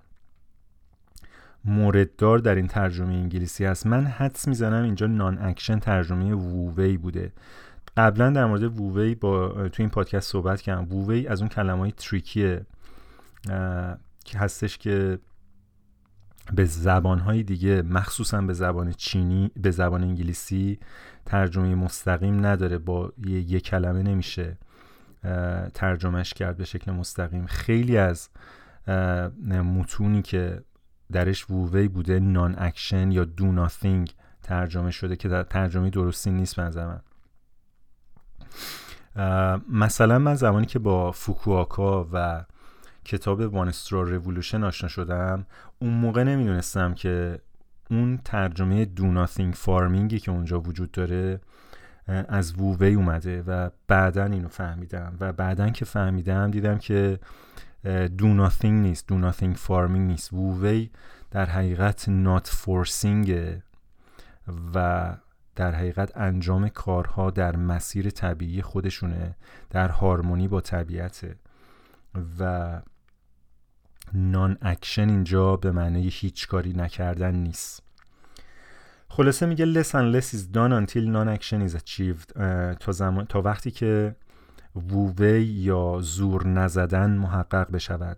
مورددار در این ترجمه انگلیسی هست من حدس می‌زنم اینجا non-action ترجمه وووی بوده. قبلا در مورد وووی با تو این پادکست صحبت کردم. وووی از اون کلمه های tricky ایه که هستش که به زبانهای دیگه مخصوصا به زبان چینی به زبان انگلیسی ترجمه مستقیم نداره با یه, کلمه نمیشه ترجمهش کرد به شکل مستقیم. خیلی از متونی که درش وووی بوده non-action یا do nothing ترجمه شده که در ترجمه درستی نیست من. مثلا من زمانی که با فوکوئوکا و کتاب One-Straw Revolution آشنا شدم اون موقع نمی‌دونستم که اون ترجمه do nothing farming ی که اونجا وجود داره از وووی اومده و بعدا اینو فهمیدم و بعدا که فهمیدم دیدم که do nothing نیست do nothing farming نیست. وووی در حقیقت not forcing و در حقیقت انجام کارها در مسیر طبیعی خودشونه در هارمونی با طبیعته. و non-action اینجا به معنی هیچ کاری نکردن نیست. خلاصه میگه less and less is done until non-action is achieved. تا, زمان، تا وقتی که وووی یا زور نزدن محقق بشود.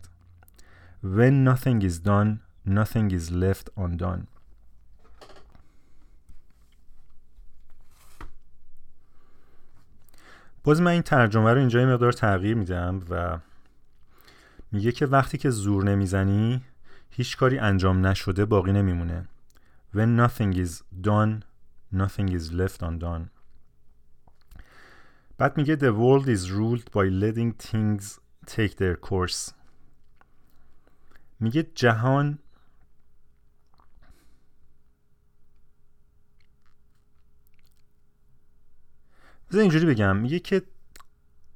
When nothing is done, nothing is left undone. باز من این ترجمه رو اینجا مقدار تغییر میدم و میگه که وقتی که زور نمی‌زنی هیچ کاری انجام نشده باقی نمیمونه. When nothing is done nothing is left undone. بعد میگه The world is ruled by letting things take their course. میگه جهان بذار اینجوری بگم. میگه که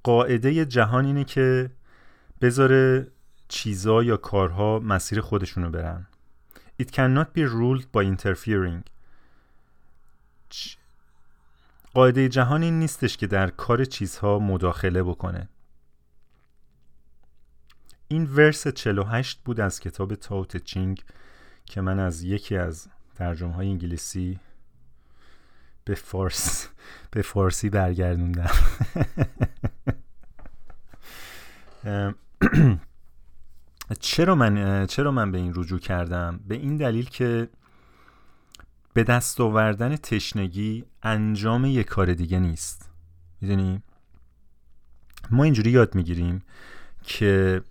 قاعده جهان اینه که بذاره چیزا یا کارها مسیر خودشونو برن. It cannot be ruled by interfering. قاعده جهان این نیستش که در کار چیزها مداخله بکنه. این ورس 48 بود از کتاب تاوت چینگ که من از یکی از ترجمه های انگلیسی به فارس به فارسی برگردوندم. [LAUGHS] [CLEARS THROAT] چرا من چرا من به این رجوع کردم؟ به این دلیل که به دست آوردن تشنگی انجام یک کار دیگه نیست. می‌دونی؟ ما اینجوری یاد می‌گیریم که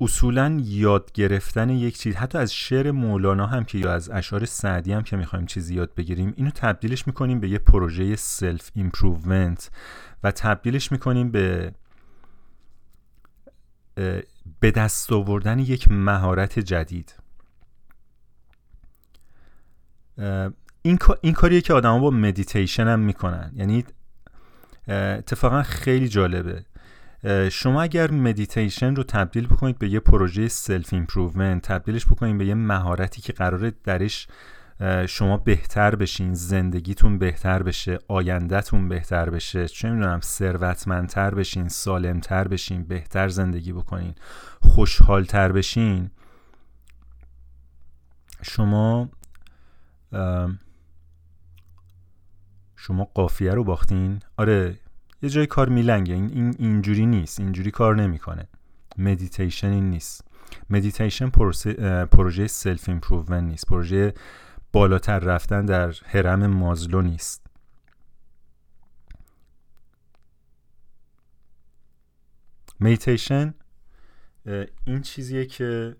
اصولا یاد گرفتن یک چیز حتی از شعر مولانا هم که یا از اشعار سعدی هم که می‌خوایم چیزی یاد بگیریم اینو تبدیلش می‌کنیم به یه پروژه self improvement و تبدیلش می‌کنیم به به دست آوردن یک مهارت جدید. این, این کاریه که آدما با مدیتیشن هم می‌کنن. یعنی اتفاقا خیلی جالبه. شما اگر مدیتیشن رو تبدیل بکنید به یه پروژه self improvement تبدیلش بکنید به یه مهارتی که قراره درش شما بهتر بشین زندگیتون بهتر بشه آیندهتون بهتر بشه. چه می‌دونم ثروتمندتر بشین سالمتر بشین بهتر زندگی بکنین خوشحالتر بشین. شما شما قافیه رو باختین؟ آره یه جای کار میلنگه. این, این اینجوری نیست. اینجوری کار نمی‌کنه. مدیتیشن این نیست. مدیتیشن پروژه self improvement نیست. پروژه بالاتر رفتن در هرم مازلو نیست. مدیتیشن این چیزیه که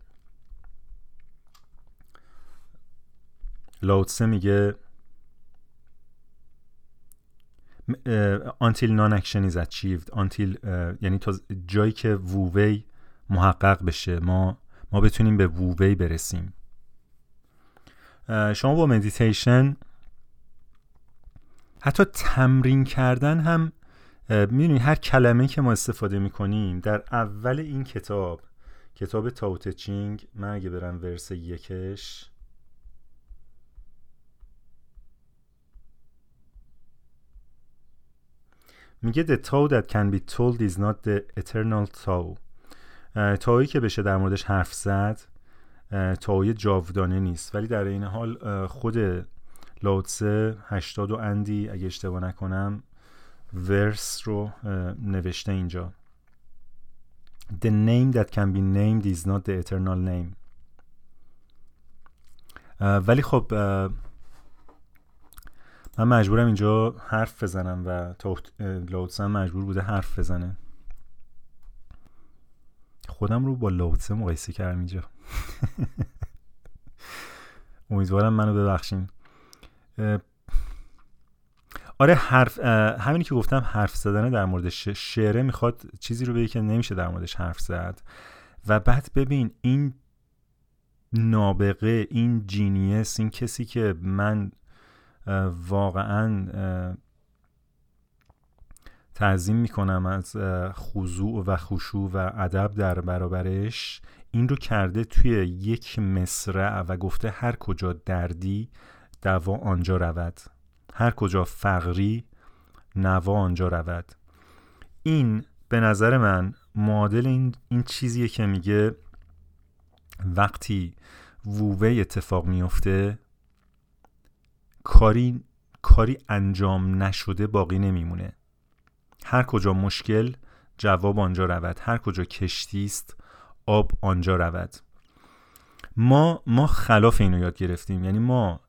لاوتسه میگه until non-action is achieved until یعنی تا جایی که وووی محقق بشه ما ما بتونیم به وووی برسیم. شما با مدیتیشن حتی تمرین کردن هم می‌دونی هر کلمه که ما استفاده می‌کنیم در اول این کتاب کتاب تاوت چینگ من اگه برم ورس یکش میگه the Tao that can be told is not the eternal Tao تاوی که بشه در موردش حرف زد تاوی جاودانه نیست. ولی در این حال خود لاوتسه هشتاد و اندی اگه اشتباه نکنم ورس رو نوشته اینجا. The name that can be named is not the eternal name. ولی خب من مجبورم اینجا حرف بزنم و لاوتسه مجبور بوده حرف بزنه. خودم رو با لاوتسه مقایسه کردم اینجا. [LAUGHS] امیدوارم منو ببخشین. آره حرف همینی که گفتم حرف زدن در موردش. شعره می‌خواد چیزی رو بگه که نمیشه در موردش حرف زد. و بعد ببین این نابغه این جینیس این کسی که من واقعا تعظیم می‌کنم از خضوع و خشوع و ادب در برابرش. این رو کرده توی یک مصرع و گفته هر کجا دردی دوا آنجا رود. هر کجا فقری نوا آنجا رود. این به نظر من معادل این, این چیزیه که میگه وقتی وووه اتفاق میفته کاری کاری انجام نشده باقی نمیمونه. هر کجا مشکل جواب آنجا رود. هر کجا کشتی است آب آنجا رود. ما ما خلاف اینو یاد گرفتیم. یعنی ما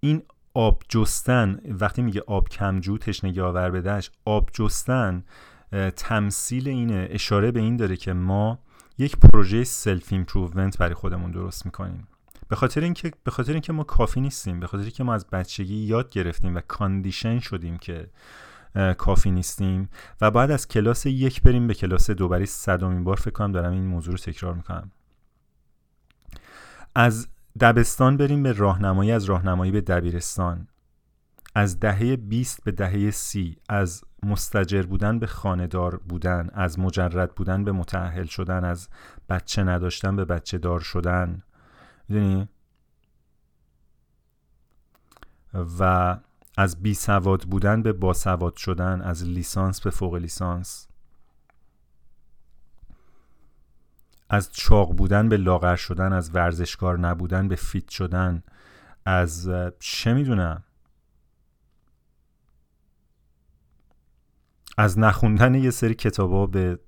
این آب جستن وقتی میگه آب کم جو تشنگی آور به دست آب جستن تمثیل اینه اشاره به این داره که ما یک پروژه self improvement برای خودمون درست می‌کنیم. به خاطر اینکه به خاطر اینکه ما کافی نیستیم به خاطر اینکه ما از بچگی یاد گرفتیم و condition شدیم که کافی نیستیم و بعد از کلاس یک بریم به کلاس دو. برای صدامین بار فکر کنم دارم این موضوع رو تکرار می‌کنم. از دبستان بریم به راهنمایی از راهنمایی به دبیرستان. از دهه 20 به دهه سی از مستجر بودن به خاندار بودن از مجرد بودن به متعهل شدن از بچه نداشتن به بچه دار شدن. می‌دونی؟ و از بی سواد بودن به باسواد شدن از لیسانس به فوق لیسانس. از چاق بودن به لاغر شدن از ورزشکار نبودن به فیت شدن از چه می‌دونم؟ از نخوندن یه سری کتابا به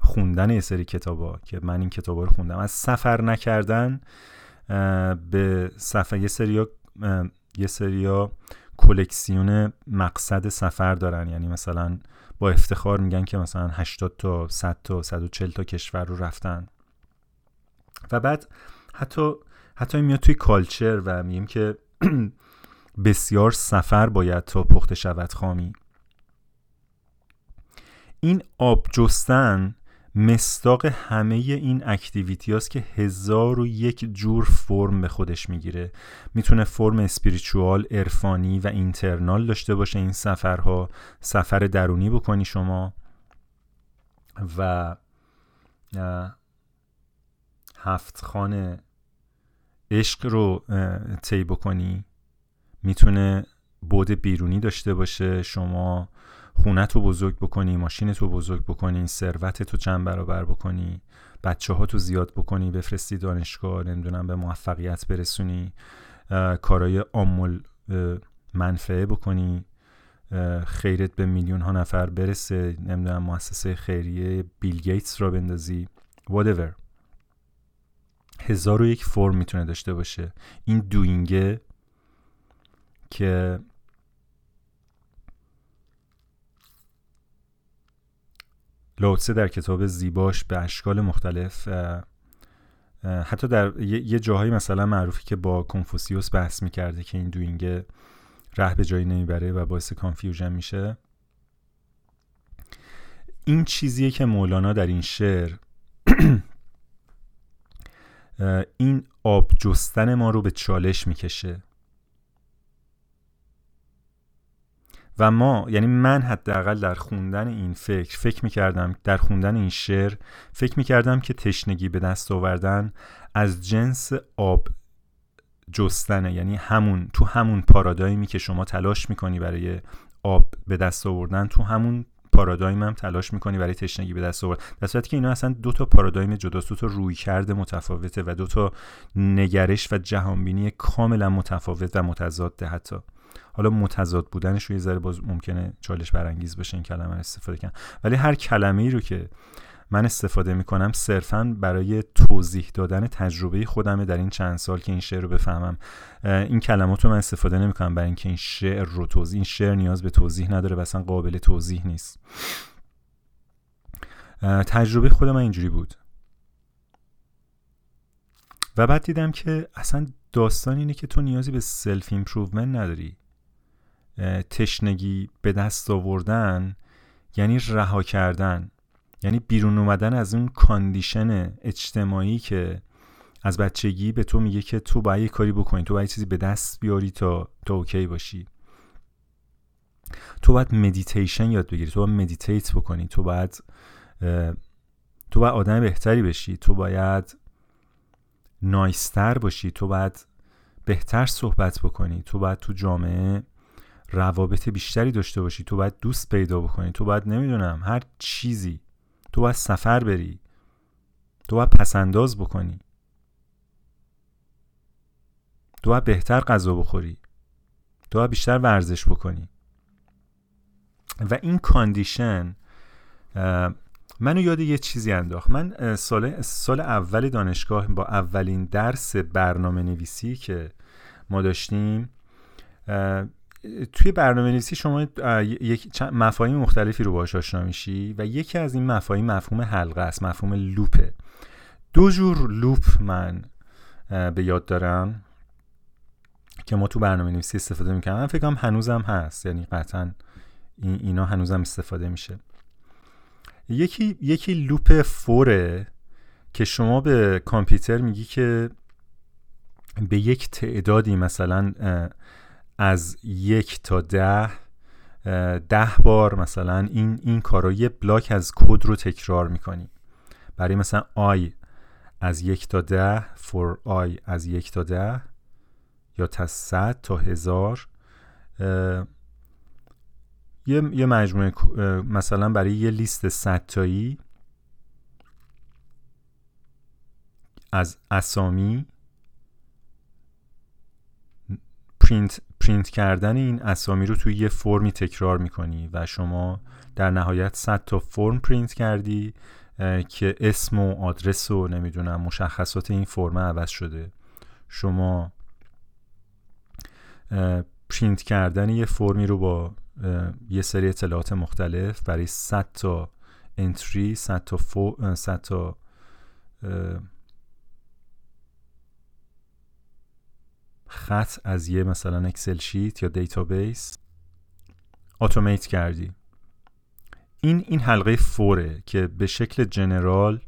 خوندن یه سری کتابا که من این کتابا رو خوندم. از سفر نکردن به سفر یه سری یه سریا کلکسیون مقصد سفر دارن. یعنی مثلا با افتخار میگن که مثلا 80 تا 100 تا 140 تا کشور رو رفتن. و بعد حتی حتی میاد توی کالچر و میگیم که [CLEARS THROAT] بسیار سفر باید تا پخته شود خامی. این آب جستن مستاق همه این اکتیویتی هاست که هزار و یک جور فرم به خودش می‌گیره. می‌تونه فرم اسپریچوال ارفانی و اینترنال داشته باشه این سفرها. سفر درونی بکنی شما. و هفت خانه عشق رو طی بکنی. می‌تونه بود بیرونی داشته باشه شما. خونت رو بزرگ بکنی ماشینت رو بزرگ بکنی ثروتت رو چند برابر بکنی بچه ها تو زیاد بکنی بفرستی دانشگاه نمی‌دونم به موفقیت برسونی کارای آمول منفعه بکنی خیرت به میلیون ها نفر برسه نمی‌دونم مؤسسه خیریه بیل گیتس را بندازی whatever. هزار و یک فرم می‌تونه داشته باشه. این دوینگه که لوتسه در کتاب زیباش به اشکال مختلف حتی در یه جاهایی مثلا معروفی که با کنفوسیوس بحث می‌کرده که این دوینگه ره به جایی نمی‌بره و باعث کانفیوژن میشه. این چیزیه که مولانا در این شعر [CLEARS THROAT] این آب جستن ما رو به چالش می‌کشه. و ما یعنی من حداقل در خوندن این فکر فکر می‌کردم در خوندن این شعر فکر می‌کردم که تشنگی به دست آوردن از جنس آب جستنه. یعنی همون تو همون پارادایمی که شما تلاش می‌کنی برای آب به دست آوردن تو همون پارادایم هم تلاش می‌کنی برای تشنگی به دست آورد در صورتی که اینا اصلا دو تا پارادایم جداست دو تا روی کرده متفاوته و دو تا نگرش و جهانبینی کاملا متفاوت و متضاد حتی. حالا متضاد بودنش رو یه ذره باز ممکنه چالش برانگیز بشه این کلمه رو استفاده کنم. ولی هر کلمه ای رو که من استفاده می‌کنم صرفا برای توضیح دادن تجربه خودمه در این چند سال که این شعر رو بفهمم. این کلمات رو من استفاده نمی‌کنم برای اینکه این شعر رو توضیح این شعر نیاز به توضیح نداره و اصلا قابل توضیح نیست. تجربه خود من اینجوری بود. و بعد دیدم که اصلا داستان اینه که تو نیازی به self improvement نداری. تشنگی به دست آوردن یعنی رها کردن. یعنی بیرون اومدن از اون condition اجتماعی که از بچگی به تو میگه که تو باید یه کاری بکنی تو باید چیزی به دست بیاری تا تا okay باشی. تو باید مدیتیشن یاد بگیری تو باید meditate بکنی تو باید تو باید آدم بهتری بشی تو باید نایستر باشی تو باید بهتر صحبت بکنی تو باید تو جامعه روابط بیشتری داشته باشی. تو باید دوست پیدا بکنی. تو باید نمی‌دونم هر چیزی. تو باید سفر بری. تو باید پسنداز بکنی. تو باید بهتر غذا بخوری. تو باید بیشتر ورزش بکنی. و این condition منو یاد یه چیزی انداخت. من سال, سال اول دانشگاه با اولین درس برنامه نویسی که ما داشتیم توی برنامه نویسی شما یک مفاهیم مختلفی رو باش آشنا میشی و یکی از این مفاهیم مفهوم حلقه است مفهوم loop ه. دو جور loop من به یاد دارم که ما تو برنامه نویسی استفاده می‌کنم. من فکرم هنوزم هست یعنی قطعا این اینا هنوزم استفاده میشه. یکی یکی لوپ فوره که شما به کامپیوتر میگی که به یک تعدادی مثلا از یک تا ده ده بار مثلا این این کارو یه بلاک از کد رو تکرار می‌کنی. برای مثلا آی از یک تا ده for i از یک تا ده یا تا صد تا هزار یه, یه مجموعه مثلا برای یه لیست صد تایی از اسامی print, print کردن این اسامی رو توی یه فرمی تکرار می‌کنی و شما در نهایت 100 تا فرم پرینت کردی که اسم و آدرس و نمی‌دونم مشخصات این فرم عوض شده. شما پرینت کردن یه فرمی رو با یه سری اطلاعات مختلف برای 100 تا entry 100 تا فو 100 تا خط از یه مثلا Excel sheet یا database automate کردی. این این حلقه for ه که به شکل general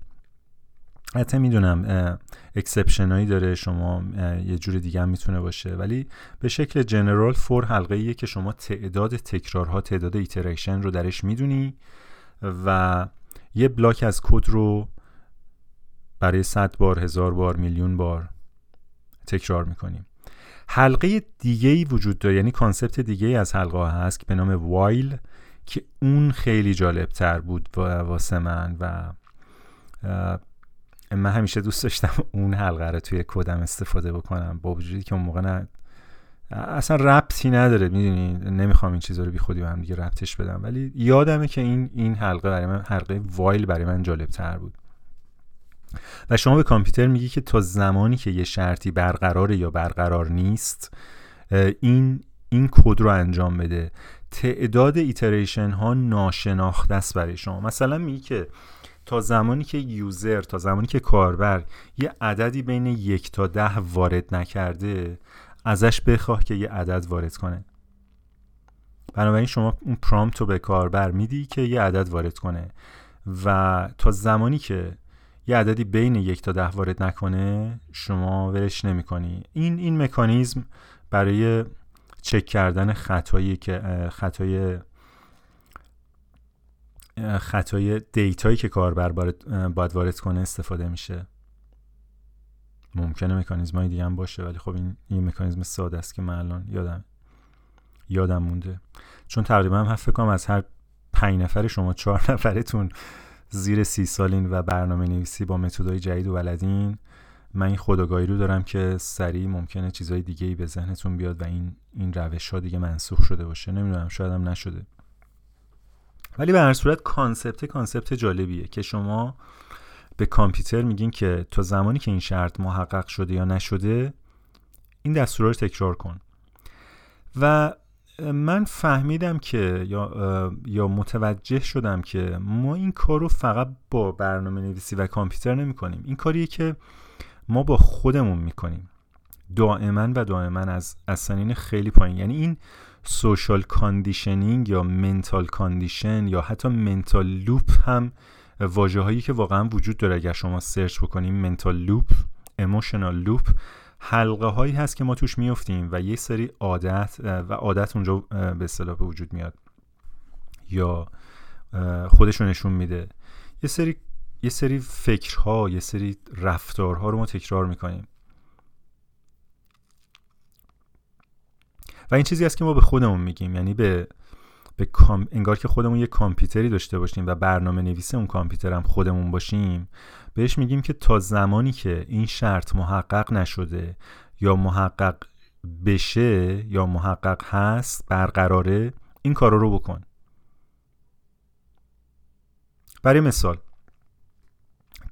حتی می‌دونم exception هایی داره شما یه جور دیگه هم می‌تونه باشه. ولی به شکل general for حلقه ایه که شما تعداد تکرارها تعداد iteration رو درش می‌دونی و یه block از کد رو برای صد بار هزار بار میلیون بار تکرار می‌کنیم حلقه دیگه ای وجود داره یعنی concept دیگه ای از حلقه ها هست که به نام while که اون خیلی جالب تر بود واسه من و من همیشه دوست داشتم اون حلقه رو توی کدم استفاده بکنم. با وجودی که اون موقع نه اصلا ربطی نداره می‌دونی؟ نمی‌خوام این چیزا رو بی خودی به هم دیگه ربطش بدم. ولی یادمه که این این حلقه برای من حلقه while برای من جالب تر بود. و شما به کامپیوتر میگی که تا زمانی که یه شرطی برقرار یا برقرار نیست این این کد رو انجام بده. تعداد iteration ها ناشناخته است برای شما. مثلا میگی که تا زمانی که user تا زمانی که کاربر یه عددی بین یک تا ده وارد نکرده ازش بخواه که یه عدد وارد کنه. بنابراین شما اون prompt رو به کاربر میدی که یه عدد وارد کنه. و تا زمانی که یه عددی بین یک تا ده وارد نکنه شما ورش نمی کنی. این این مکانیزم برای چک کردن خطایی که خطای خطای دیتایی که کاربر باید وارد کنه استفاده میشه ممکنه مکانیزم های دیگه هم باشه ولی خب این این مکانیزم ساده است که من الان یادم یادم مونده چون تقریبا هم فکر کنم از هر پنج نفر شما چهار نفرتون زیر سی سالین و برنامه نویسی با متدای جدید رو بلدین. من این خودآگاهی رو دارم که سریع ممکنه چیزهای دیگه ای به ذهنتون بیاد و این این روش ها دیگه منسوخ شده باشه. نمی‌دونم شاید هم نشده. ولی به هر صورت concept concept جالبیه که شما به کامپیوتر میگین که تا زمانی که این شرط محقق شده یا نشده این دستور رو تکرار کن. و من فهمیدم که یا, یا متوجه شدم که ما این کار رو فقط با برنامه نویسی و کامپیوتر نمی کنیم. این کاریه که ما با خودمون می‌کنیم دائما و دائما از از سنین خیلی پایین. یعنی این social conditioning یا mental condition یا حتی mental loop هم واژه هایی که واقعا وجود داره. اگر شما سرچ بکنیم mental loop اموشنال لوپ حلقه هایی هست که ما توش میفتیم و یه سری عادت و عادت اونجا به اصطلاح به وجود میاد. یا خودشون نشون میده. یه سری یه سری فکرها یه سری رفتارها رو ما تکرار می‌کنیم. و این چیزی است که ما به خودمون میگیم. یعنی به به انگار که خودمون یه کامپیوتری داشته باشیم و برنامه نویس اون کامپیوتر هم خودمون باشیم بهش میگیم که تا زمانی که این شرط محقق نشده یا محقق بشه یا محقق هست برقراره این کارا رو بکن. برای مثال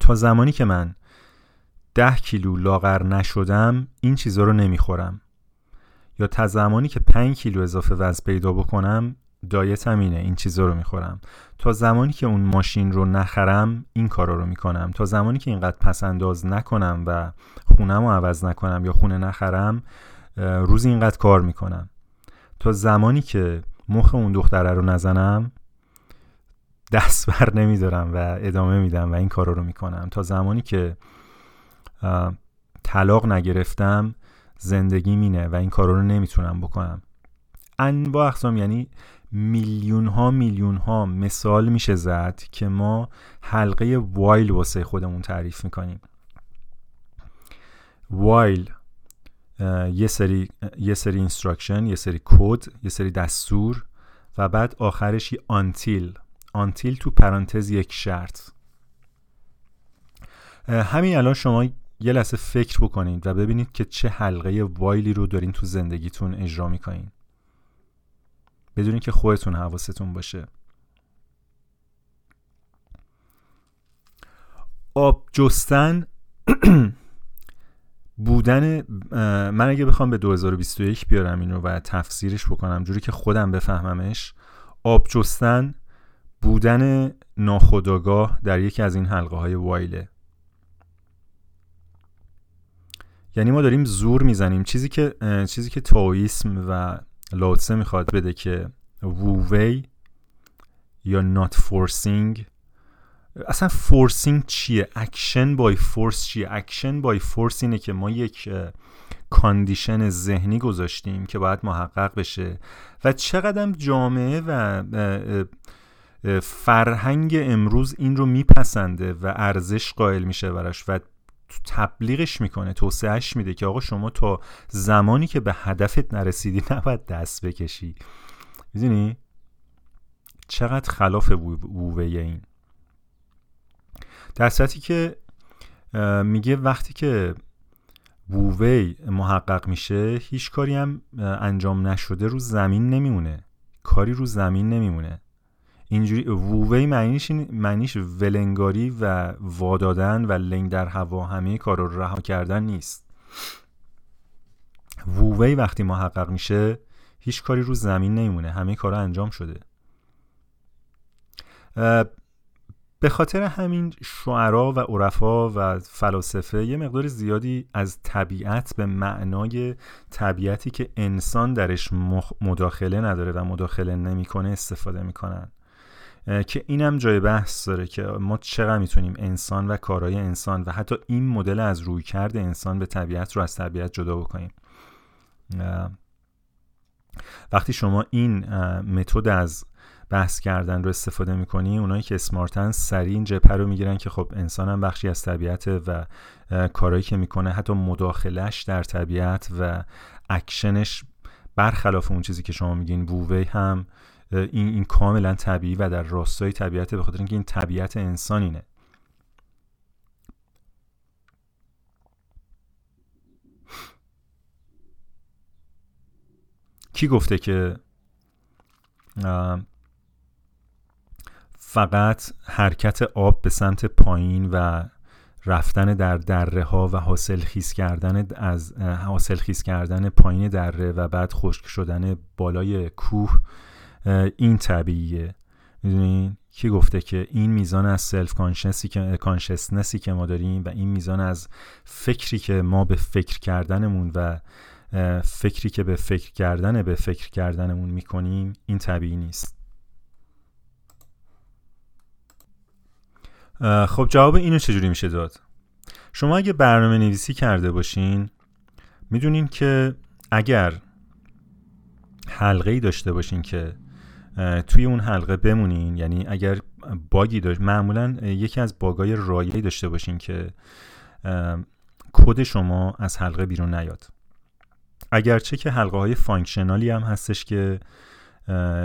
تا زمانی که من ده کیلو لاغر نشدم این چیزا رو نمی‌خورم. یا تا زمانی که 5 کیلو اضافه وزن پیدا بکنم دایتم اینه این چیزا رو می‌خورم. تا زمانی که اون ماشین رو نخرم این کارا رو می‌کنم. تا زمانی که اینقدر پسنداز نکنم و خونم رو عوض نکنم یا خونه نخرم روز اینقدر کار می‌کنم. تا زمانی که مخ اون دختره رو نزنم دست بر نمیدارم و ادامه میدم و این کارا رو می‌کنم. تا زمانی که طلاق نگرفتم زندگی مینه و این کارا رو نمی‌تونم بکنم. انواع اقسام یعنی میلیون ها میلیون ها مثال میشه زد که ما حلقه while واسه خودمون تعریف می‌کنیم. while یه سری یه سری instruction یه سری کد یه سری دستور و بعد آخرش یه until until تو پرانتز یک شرط. همین الان شما یه لحظه فکر بکنید و ببینید که چه حلقه while ی رو دارین تو زندگیتون اجرا می‌کنین. بدونین که خودتون حواستون باشه. آب جستن [CLEARS THROAT] بودن من اگه بخوام به 2021 بیارم اینو و تفسیرش بکنم جوری که خودم بفهممش آب جستن بودن ناخداگاه در یکی از این حلقه های وایله. یعنی ما داریم زور می‌زنیم. چیزی که چیزی که Taoism و لاوتسه می‌خواد بده که وو وی یا not forcing اصلا forcing چیه؟ action by force چیه؟ action by force اینه که ما یک condition ذهنی گذاشتیم که باید محقق بشه. و چقدر جامعه و فرهنگ امروز این رو میپسنده و ارزش قائل میشه براش. و تبلیغش می‌کنه توسعهش میده که آقا شما تا زمانی که به هدفت نرسیدی [LAUGHS] نباید دست بکشی. می‌دونی؟ چقدر خلاف وووه این. در صورتی که میگه وقتی که وووی محقق میشه هیچ کاری هم انجام نشده رو زمین نمیمونه. کاری رو زمین نمیمونه. اینجوری وووی معنیش, معنیش ولنگاری و وادادن و لنگ در هوا همه کار رو رها کردن نیست. وووی وقتی محقق میشه هیچ کاری رو زمین نمیمونه همه کارا انجام شده. به خاطر همین شعرا و عرفا و فلاسفه یه مقدار زیادی از طبیعت به معنای طبیعتی که انسان درش مداخله نداره و مداخله نمی‌کنه استفاده می‌کنن. که اینم جای بحث داره که ما چقدر می‌تونیم انسان و کارهای انسان و حتی این مدل از روی کرده انسان به طبیعت رو از طبیعت جدا بکنیم. وقتی شما این متد از بحث کردن رو استفاده می‌کنی اونایی که اسمارتن سریع این جبهه رو می‌گیرن که خب انسان هم بخشی از طبیعت و کارهایی که می‌کنه حتی مداخلش در طبیعت و اکشنش برخلاف اون چیزی که شما میگین وووی هم این, این کاملا طبیعی و در راستای طبیعت به خاطر اینکه این طبیعت انسانینه. کی گفته که فقط حرکت آب به سمت پایین و رفتن در دره ها و حاصل خیز کردن از حاصل خیز کردن پایین دره و بعد خشک شدن بالای کوه این طبیعیه. می‌دونین کی گفته که این میزان از سلف که کانشسنسی که ما داریم و این میزان از فکری که ما به فکر کردنمون و فکری که به فکر کردن به فکر کردنمون می‌کنیم این طبیعی نیست. خب جواب اینو چجوری میشه داد؟ شما اگه برنامه نویسی کرده باشین می‌دونین که اگر حلقه ای داشته باشین که توی اون حلقه بمونین. یعنی اگر باگی داشت معمولا یکی از باگای رایعی داشته باشین که کد شما از حلقه بیرون نیاد. اگرچه که حلقه های functionalی هم هستش که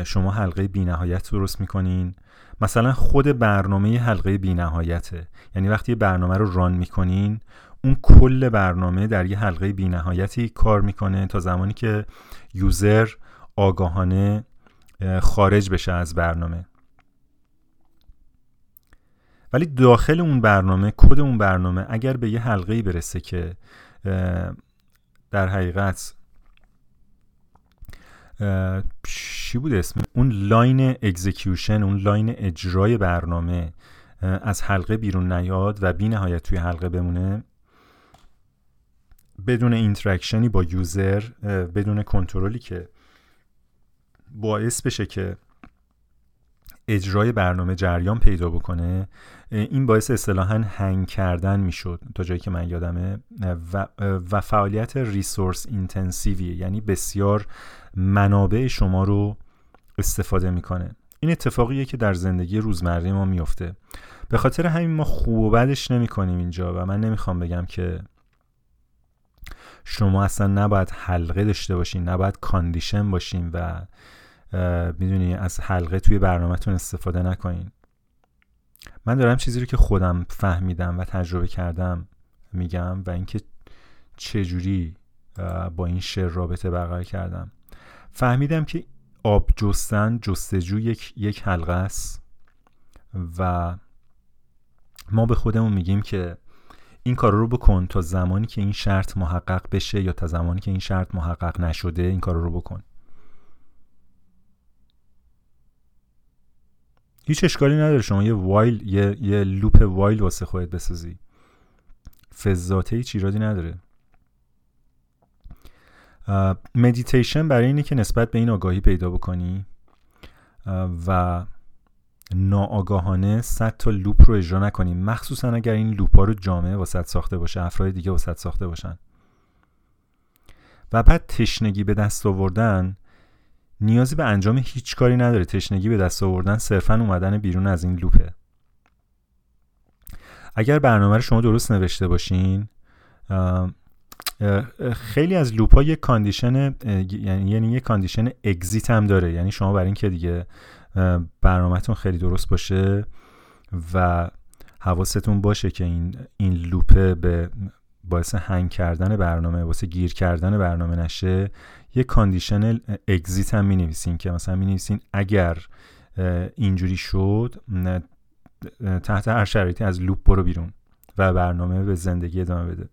شما حلقه بینهایت درست می‌کنین. مثلا خود برنامه حلقه بینهایته. یعنی وقتی برنامه رو run می‌کنین اون کل برنامه در یه حلقه بینهایتی کار می‌کنه تا زمانی که user آگاهانه خارج بشه از برنامه. ولی داخل اون برنامه کد اون برنامه اگر به یه حلقه برسه که در حقیقت چی بود اسم؟ اون line execution اون line اجرای برنامه از حلقه بیرون نیاد و بی نهایت توی حلقه بمونه بدون interactionی با user بدون کنترلی که باعث بشه که اجرای برنامه جریان پیدا بکنه این باعث اصطلاحا hang کردن می‌شد تا جایی که من یادمه و, و فعالیت resource intensiveی یعنی بسیار منابع شما رو استفاده می‌کنه. این اتفاقیه که در زندگی روزمره ما میفته به خاطر همین ما خوب و بدش نمی کنیم اینجا و من نمی‌خوام بگم که شما اصلا نباید حلقه داشته باشین نباید condition باشین و می‌دونی از حلقه توی برنامهتون استفاده نکنین. من دارم چیزی رو که خودم فهمیدم و تجربه کردم میگم و اینکه چجوری با این شعر رابطه برقرار کردم. فهمیدم که آب جستن جستجو یک, یک حلقه است و ما به خودمون میگیم که این کار رو بکن تا زمانی که این شرط محقق بشه یا تا زمانی که این شرط محقق نشده این کار رو بکن. هیچ اشکالی نداره شما یه while یه, یه loop while واسه خودت بسازی. فزاته هیچ ایرادی نداره. مدیتیشن برای اینه که نسبت به این آگاهی پیدا بکنی و ناآگاهانه صد تا loop رو اجرا نکنی. مخصوصا اگر این loop ها رو جامعه واست ساخته باشه افراد دیگه واست ساخته باشن. و بعد تشنگی به دست آوردن نیازی به انجام هیچ کاری نداره. تشنگی به دست آوردن صرفا اومدن بیرون از این loopه. اگر برنامه رو شما درست نوشته باشین خیلی از loop ها یک condition یعنی یعنی یک condition exit هم داره. یعنی شما برای اینکه دیگه برنامهتون خیلی درست باشه و حواستون باشه که این این loopه به باعث hang کردن برنامه واسه گیر کردن برنامه نشه یه condition exit هم می نویسین که مثلا می نویسین اگر اینجوری شد تحت هر شرایطی از loop برو بیرون و برنامه به زندگی ادامه بده.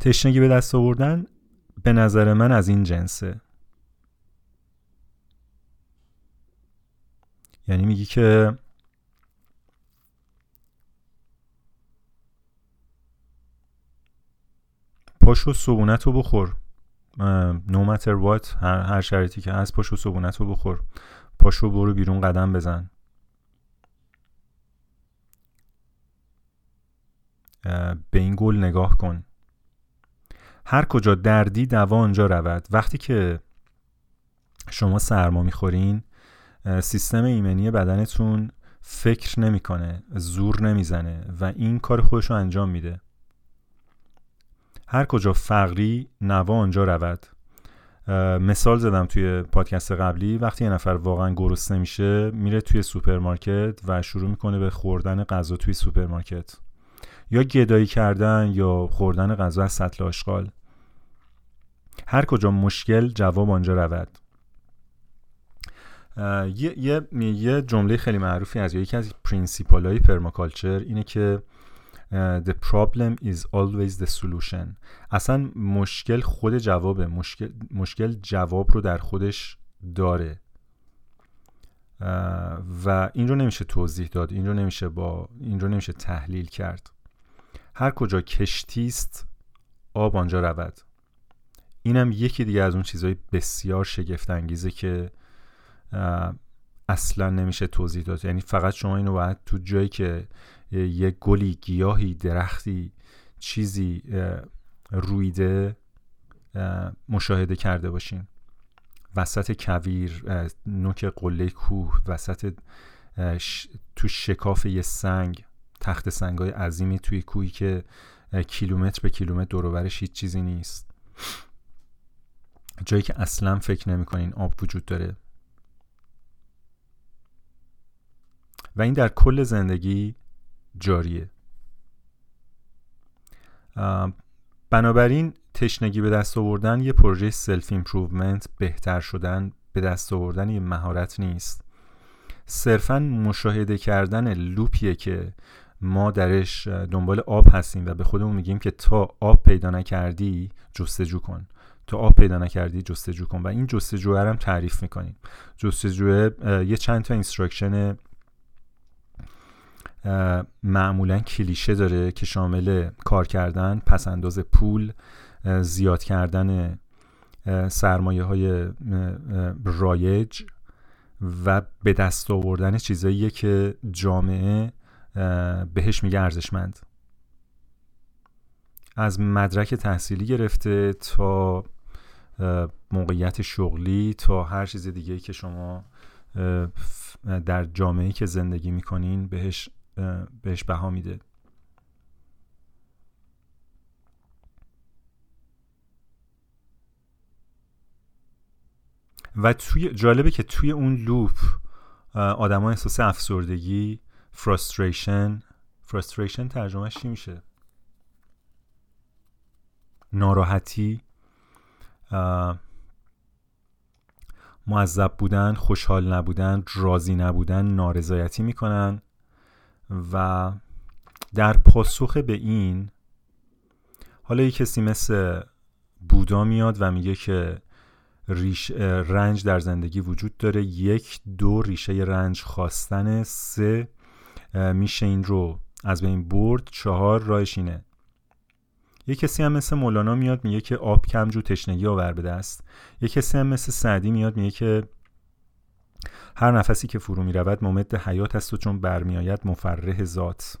تشنگی به دست آوردن به نظر من از این جنسه. یعنی میگی که پاشو صبونت رو بخور نو ماتر وات هر, هر شرایطی که هست پاشو صبونت رو بخور. پاشو برو بیرون قدم بزن. به این گل نگاه کن. هر کجا دردی دوا آنجا رود. وقتی که شما سرما می‌خورین سیستم ایمنی بدنتون فکر نمی‌کنه زور نمی‌زنه و این کار خودش رو انجام میده. هر کجا فقری نوا آنجا رود. مثال زدم توی پادکست قبلی. وقتی یه نفر واقعا گرسنه میشه میره توی سوپرمارکت و شروع می‌کنه به خوردن غذا توی سوپرمارکت. یا گدایی کردن یا خوردن غذا از سطل آشغال. هر کجا مشکل جواب آنجا رود. یه, یه،, یه جمله خیلی معروفی از یکی از principle های permaculture اینه که the problem is always the solution. اصلا مشکل خود جوابه. مشکل, مشکل جواب رو در خودش داره. و این رو نمیشه توضیح داد. این رو نمیشه با این رو نمیشه تحلیل کرد. هر کجا کشتی است آب آنجا رود. اینم یکی دیگه از اون چیزهای بسیار شگفت انگیزه که اصلا نمیشه توضیح داد. یعنی فقط شما اینو باید تو جایی که یه گلی گیاهی درختی چیزی رویده مشاهده کرده باشین. وسط کویر نوک قله کوه وسط تو شکاف یه سنگ تخت سنگ های عظیمی توی کوهی که کیلومتر به کیلومتر دروبرش هیچ چیزی نیست. جایی که اصلا فکر نمی‌کنین آب وجود داره. و این در کل زندگی جاریه. بنابراین تشنگی به دست آوردن یه پروژه self improvement بهتر شدن به دست آوردن یه مهارت نیست. صرفا مشاهده کردن loopیه که ما درش دنبال آب هستیم و به خودمون میگیم که تا آب پیدا نکردی جستجو کن. تا آب پیدا نکردی جستجو کن و این جستجو هم تعریف می‌کنیم. جستجو یه چند تا instruction معمولا کلیشه داره که شامل کار کردن پس انداز پول زیاد کردن سرمایه های رایج و به دست آوردن چیزاییه که جامعه بهش میگه ارزشمند. از مدرک تحصیلی گرفته تا موقعیت شغلی تا هر چیز دیگه که شما در جامعه که زندگی می‌کنین بهش بهش بها میده. و توی جالبه که توی اون loop آدما احساس افسردگی frustration frustration ترجمهش چی میشه؟ ناراحتی. معذب بودن خوشحال نبودن راضی نبودن نارضایتی می‌کنن. و در پاسخ به این حالا یه کسی مثل بودا میاد و میگه که ریش رنج در زندگی وجود داره. یک دو ریشه رنج خواستن. سه میشه این رو از بین برد. چهار راهش اینه. یه کسی هم مثل مولانا میاد میگه که آب کمجو تشنگی آور به دست. یه کسی هم مثل سعدی میاد میگه که هر نفسی که فرو می‌رود ممد حیات است و چون برمیآید مفرح ذات.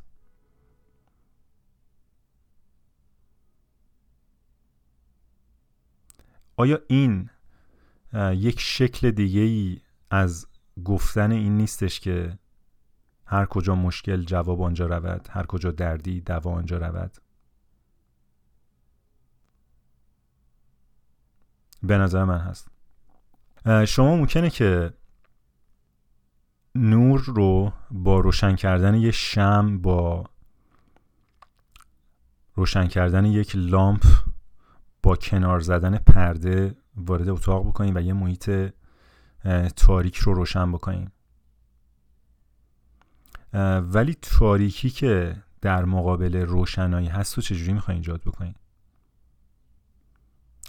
آیا این یک شکل دیگه ای از گفتن این نیستش که هر کجا مشکل جواب آنجا رود هر کجا دردی دوا آنجا رود؟ به نظر من هست. شما ممکنه که نور رو با روشن کردن یه شم با روشن کردن یک لامپ با کنار زدن پرده وارد اتاق بکنیم و یه محیط تاریک رو روشن بکنیم. ولی تاریکی که در مقابل روشنایی هست و چجوری می‌خواین ایجاد بکنین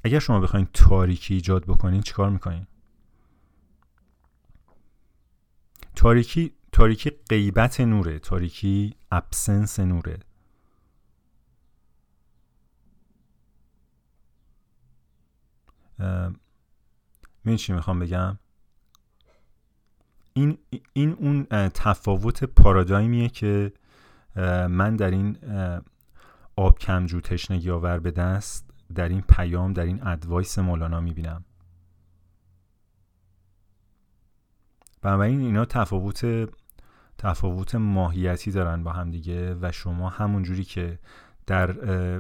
اگر شما بخواین تاریکی ایجاد بکنین چیکار می‌کنین؟ تاریکی تاریکی غیبت نوره تاریکی ابسنس نوره. می‌دونی چی می‌خوام بگم؟ این, این اون تفاوت پارادایمیه که من در این آب کم جو تشنگی آور به دست در این پیام در این advice مولانا می‌بینم. بنابراین اینا تفاوت تفاوت ماهیتی دارن با هم دیگه و شما همون جوری که در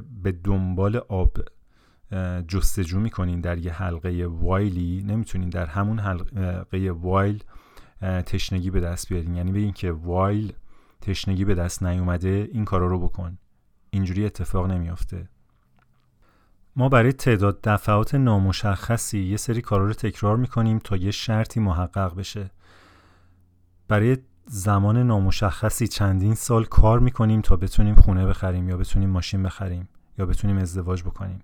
به دنبال آب جستجو می‌کنین در یه حلقه whileی نمی‌تونین در همون حلقه while تشنگی به دست بیارین. یعنی بگین که while تشنگی به دست نیومده این کارا رو بکن. اینجوری اتفاق نمیافته. ما برای تعداد دفعات نامشخصی یه سری کارا رو تکرار می‌کنیم تا یه شرطی محقق بشه. برای زمان نامشخصی چندین سال کار می‌کنیم تا بتونیم خونه بخریم یا بتونیم ماشین بخریم یا بتونیم ازدواج بکنیم.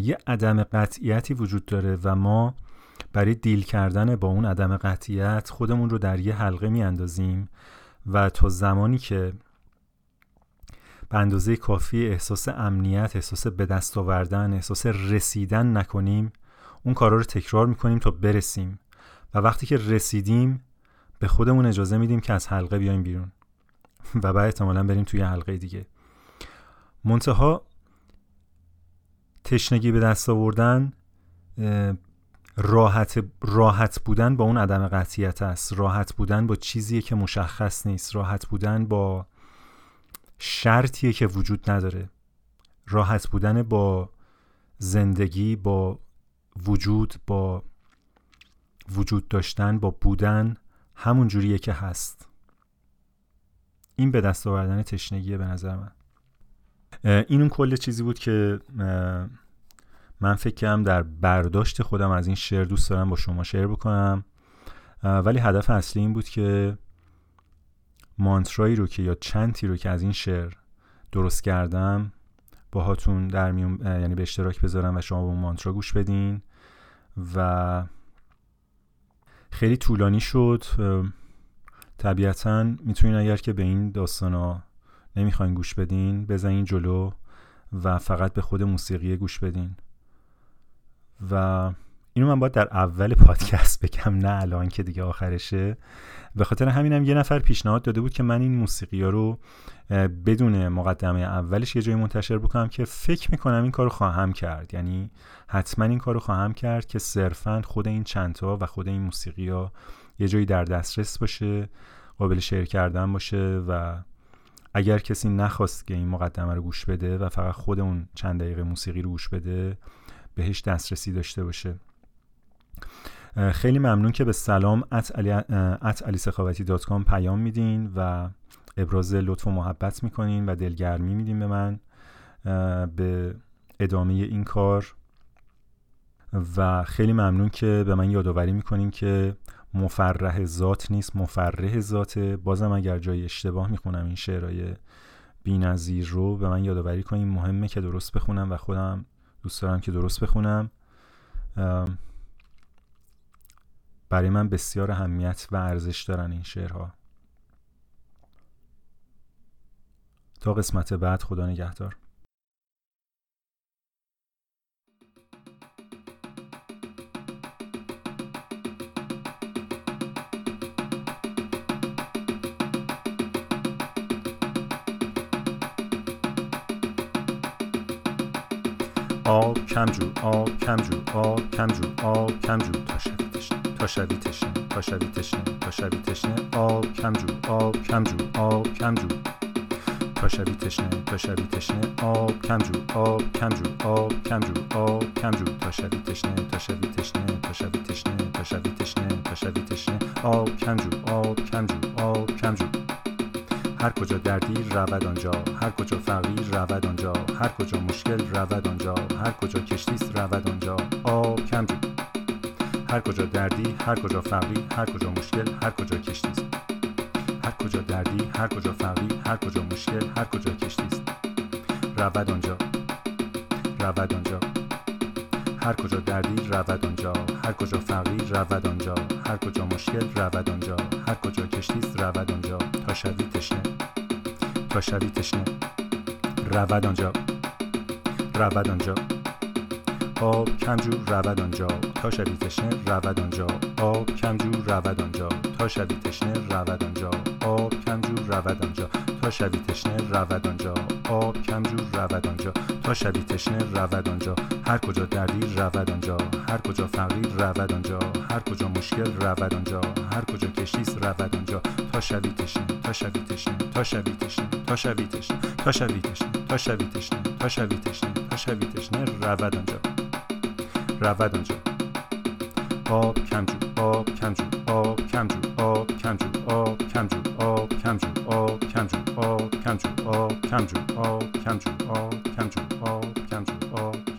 یه عدم قطعیتی وجود داره و ما برای دیل کردن با اون عدم قطعیت خودمون رو در یه حلقه میاندازیم و تا زمانی که به اندازه کافی احساس امنیت احساس به دست آوردن احساس رسیدن نکنیم اون کارا رو تکرار می‌کنیم تا برسیم. و وقتی که رسیدیم به خودمون اجازه میدیم که از حلقه بیایم بیرون. [LAUGHS] و بعد احتمالا بریم توی حلقه دیگه. منتها تشنگی به دست آوردن راحت راحت بودن با اون عدم قطعیت است. راحت بودن با چیزیه که مشخص نیست. راحت بودن با شرطیه که وجود نداره. راحت بودن با زندگی با وجود با وجود داشتن با بودن همون جوریه که هست. این به دست آوردن تشنگیه به نظر من. این اون کل چیزی بود که من فکر کردم در برداشت خودم از این شعر دوست دارم با شما شعر بکنم. ولی هدف اصلی این بود که مانترایی رو که یا چندی رو که از این شعر درست کردم باهاتون در میون یعنی به اشتراک بذارم و شما به مانترا گوش بدین و خیلی طولانی شد. طبیعتا می‌تونین اگر که به این داستان ها نمی‌خواین گوش بدین بزنین جلو و فقط به خود موسیقی گوش بدین. و اینو من باید در اول پادکست بگم نه الان که دیگه آخرشه. به خاطر همینم یه نفر پیشنهاد داده بود که من این موسیقی ها رو بدون مقدمه اولش یه جایی منتشر بکنم که فکر می‌کنم این کارو خواهم کرد. یعنی حتما این کارو خواهم کرد که صرفا خود این چندتا و خود این موسیقی ها یه جایی در دسترس باشه قابل شیر کردن باشه و اگر کسی نخواست که این مقدمه رو گوش بده و فقط خود اون چند دقیقه موسیقی رو گوش بده بهش دسترسی داشته باشه. خیلی ممنون که به سلام ات علی سخاوتی پیام میدین و ابراز لطف و محبت می‌کنین و دلگرمی میدین به من به ادامه این کار. و خیلی ممنون که به من یادآوری می‌کنین که مفرح ذات نیست مفرح ذاته بازم اگر جای اشتباه می‌خونم این شعرهای نظیر رو به من یادآوری کنین. مهمه که درست بخونم و خودم دوست دارم که درست بخونم. برای من بسیار اهمیت و ارزش دارن این شعرها. تا قسمت بعد خدا نگهدار. آب کمجو آب کمجو آب کمجو آب کمجو تا تشنه. شوی تشنه تا شوی تشنه تا شوی تشنه آب کمجو آب کمجو آب کمجو تا شوی تشنه تا شوی تشنه آب کمجو آب کمجو آب کمجو آب کمجو تا شوی تشنه تا شوی تشنه تا شوی تشنه تا شوی تشنه تا شوی تشنه آب کمجو آب کمجو آب کمجو هر کجا دردی رود آنجا هر کجا فقیر رود آنجا هر کجا مشکل رود آنجا هر کجا کشتیست رود آنجا. آب کمجو هر کجا دردی هر کجا فقیر هر کجا مشکل هر کجا کشتیست هر کجا دردی هر کجا فقیر هر کجا مشکل هر کجا کشتیست رود آنجا رود آنجا هر کجا دردی رود آنجا هر کجا فقیر رود آنجا هر کجا مشکل رود آنجا هر کجا کشتیست رود آنجا تا شوی تشنه تا شوی تشنه رود آنجا رود آنجا آب کمجو رود آنجا تا شوی تشنه رود آنجا آب کمجو رود آنجا تا شوی تشنه رود آنجا آب کمجو رود آنجا تا شوی تشنه رود آنجا آب کمجو رود آنجا تا شوی تشنه رود آنجا هر کجا دردی رود آنجا هر کجا فقیر رود آنجا هر کجا مشکل رود آنجا هر کجا کشیست رود آنجا تا شوی تشنه تا شوی تشنه تا شوی تشنه تا شوی تشنه تا شوی تشنه تا شوی تشنه تا شوی تشنه تا شوی تشنه رود آنجا رود آنجا آب کمجو آب کمجو آب کمجو آب کمجو آب کمجو آب کمجو آب کمجو آب کمجو آب کمجو آب کمجو آب کمجو آب کمجو